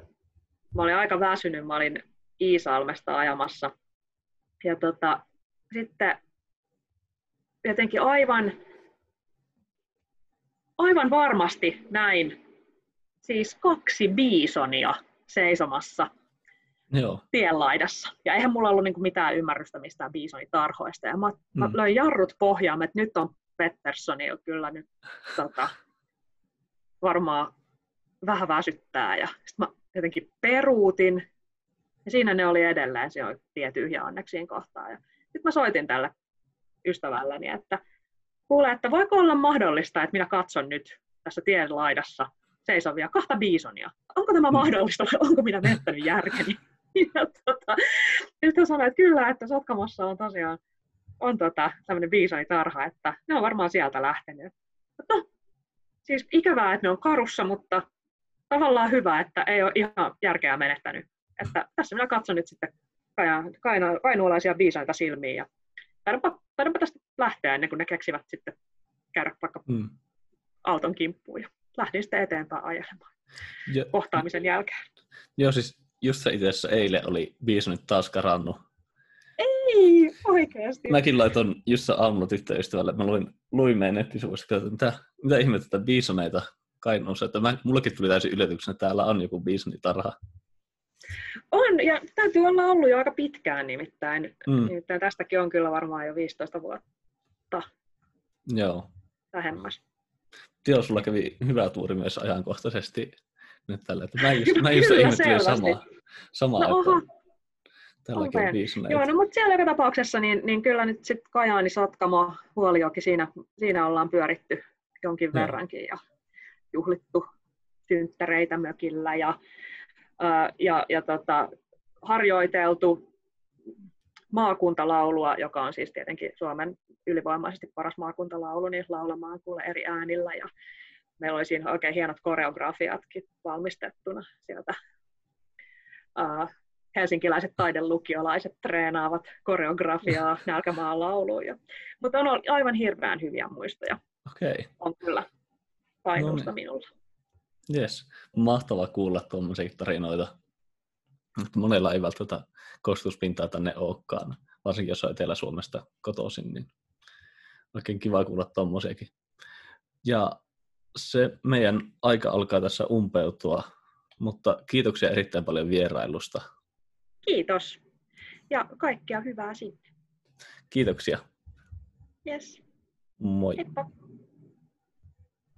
S4: mä olin aika väsynyt, mä olin Iisalmesta ajamassa. Ja tota, sitten jotenkin aivan, aivan varmasti näin siis kaksi biisonia seisomassa Joo. tienlaidassa. Ja eihän mulla ollut niinku mitään ymmärrystä mistään biisonitarhoista. Ja mä, mm. mä löin jarrut pohjaan, että nyt on Petterssonilla kyllä nyt tota, varmaan vähän väsyttää. Ja sitten mä jotenkin peruutin. Ja siinä ne oli edelleen, se tie tyhjä onneksiin kohtaan. Ja sitten mä soitin tälle ystävälläni, että kuule, että voiko olla mahdollista, että minä katson nyt tässä tien laidassa seisovia kahta biisonia. Onko tämä mahdollista vai onko minä menettänyt järkeni? (laughs) ja tota, sitten hän sanoi, että kyllä, että Sotkamossa on tosiaan on tota, tämmöinen biisonitarha, että ne on varmaan sieltä lähtenyt. No, siis ikävää, että ne on karussa, mutta tavallaan hyvä, että ei ole ihan järkeä menettänyt. Että tässä minä katson nyt sitten kaina, kainuolaisia biisaita silmiin ja taidaanpa, taidaanpa tästä lähteä ennen kuin ne keksivät sitten käydä vaikka mm. auton kimppuun ja lähdin sitten eteenpäin ajelemaan jo, kohtaamisen jälkeen.
S1: Joo, siis just se itse asiassa eilen oli biisonit taas karannut.
S4: Ei, oikeasti.
S1: Mäkin laitoin just aamulla tyttöystävälle, mä luin, luin meidän nettisivuista, että mitä, mitä ihmettä biisoneita Kainuussa, että mä, mullekin tuli täysin yllätyksenä, että täällä on joku biisonitarha.
S4: On, ja täytyy olla ollut jo aika pitkään nimittäin. Mm. nimittäin tästäkin on kyllä varmaan jo 15 vuotta.
S1: Joo.
S4: Vähemmäs.
S1: Joo, sulla kävi hyvä tuuri myös ajankohtaisesti nyt tällä. Että mä just, mä just ihmettelin samaa, samaa no, että tälläkin biisuneita.
S4: Joo, no mutta siellä joka tapauksessa, niin, niin kyllä nyt sitten Kajaani, Sotkamo, Huolioki, siinä, siinä ollaan pyöritty jonkin Joo. verrankin ja juhlittu synttäreitä mökillä ja ja, ja tota, harjoiteltu maakuntalaulua, joka on siis tietenkin Suomen ylivoimaisesti paras maakuntalaulu, niin laulamaan kuule eri äänillä. Ja meillä oli siinä oikein hienot koreografiatkin valmistettuna sieltä. Uh, helsinkiläiset taidelukiolaiset treenaavat koreografiaa nälkämaan lauluun. Ja, mutta on aivan hirveän hyviä muistoja.
S1: Okay.
S4: On kyllä Kainuusta no niin. minulla.
S1: Yes, mahtava kuulla tuommoisia tarinoita. Monella ei välttämättä kostuspintaa tänne olekaan, varsinkin jos on Etelä-Suomesta kotoisin, niin oikein kiva kuulla tuommoisiakin. Ja se meidän aika alkaa tässä umpeutua, mutta kiitoksia erittäin paljon vierailusta.
S4: Kiitos. Ja kaikkea hyvää sinne.
S1: Kiitoksia.
S4: Yes.
S1: Moi.
S4: Heippa.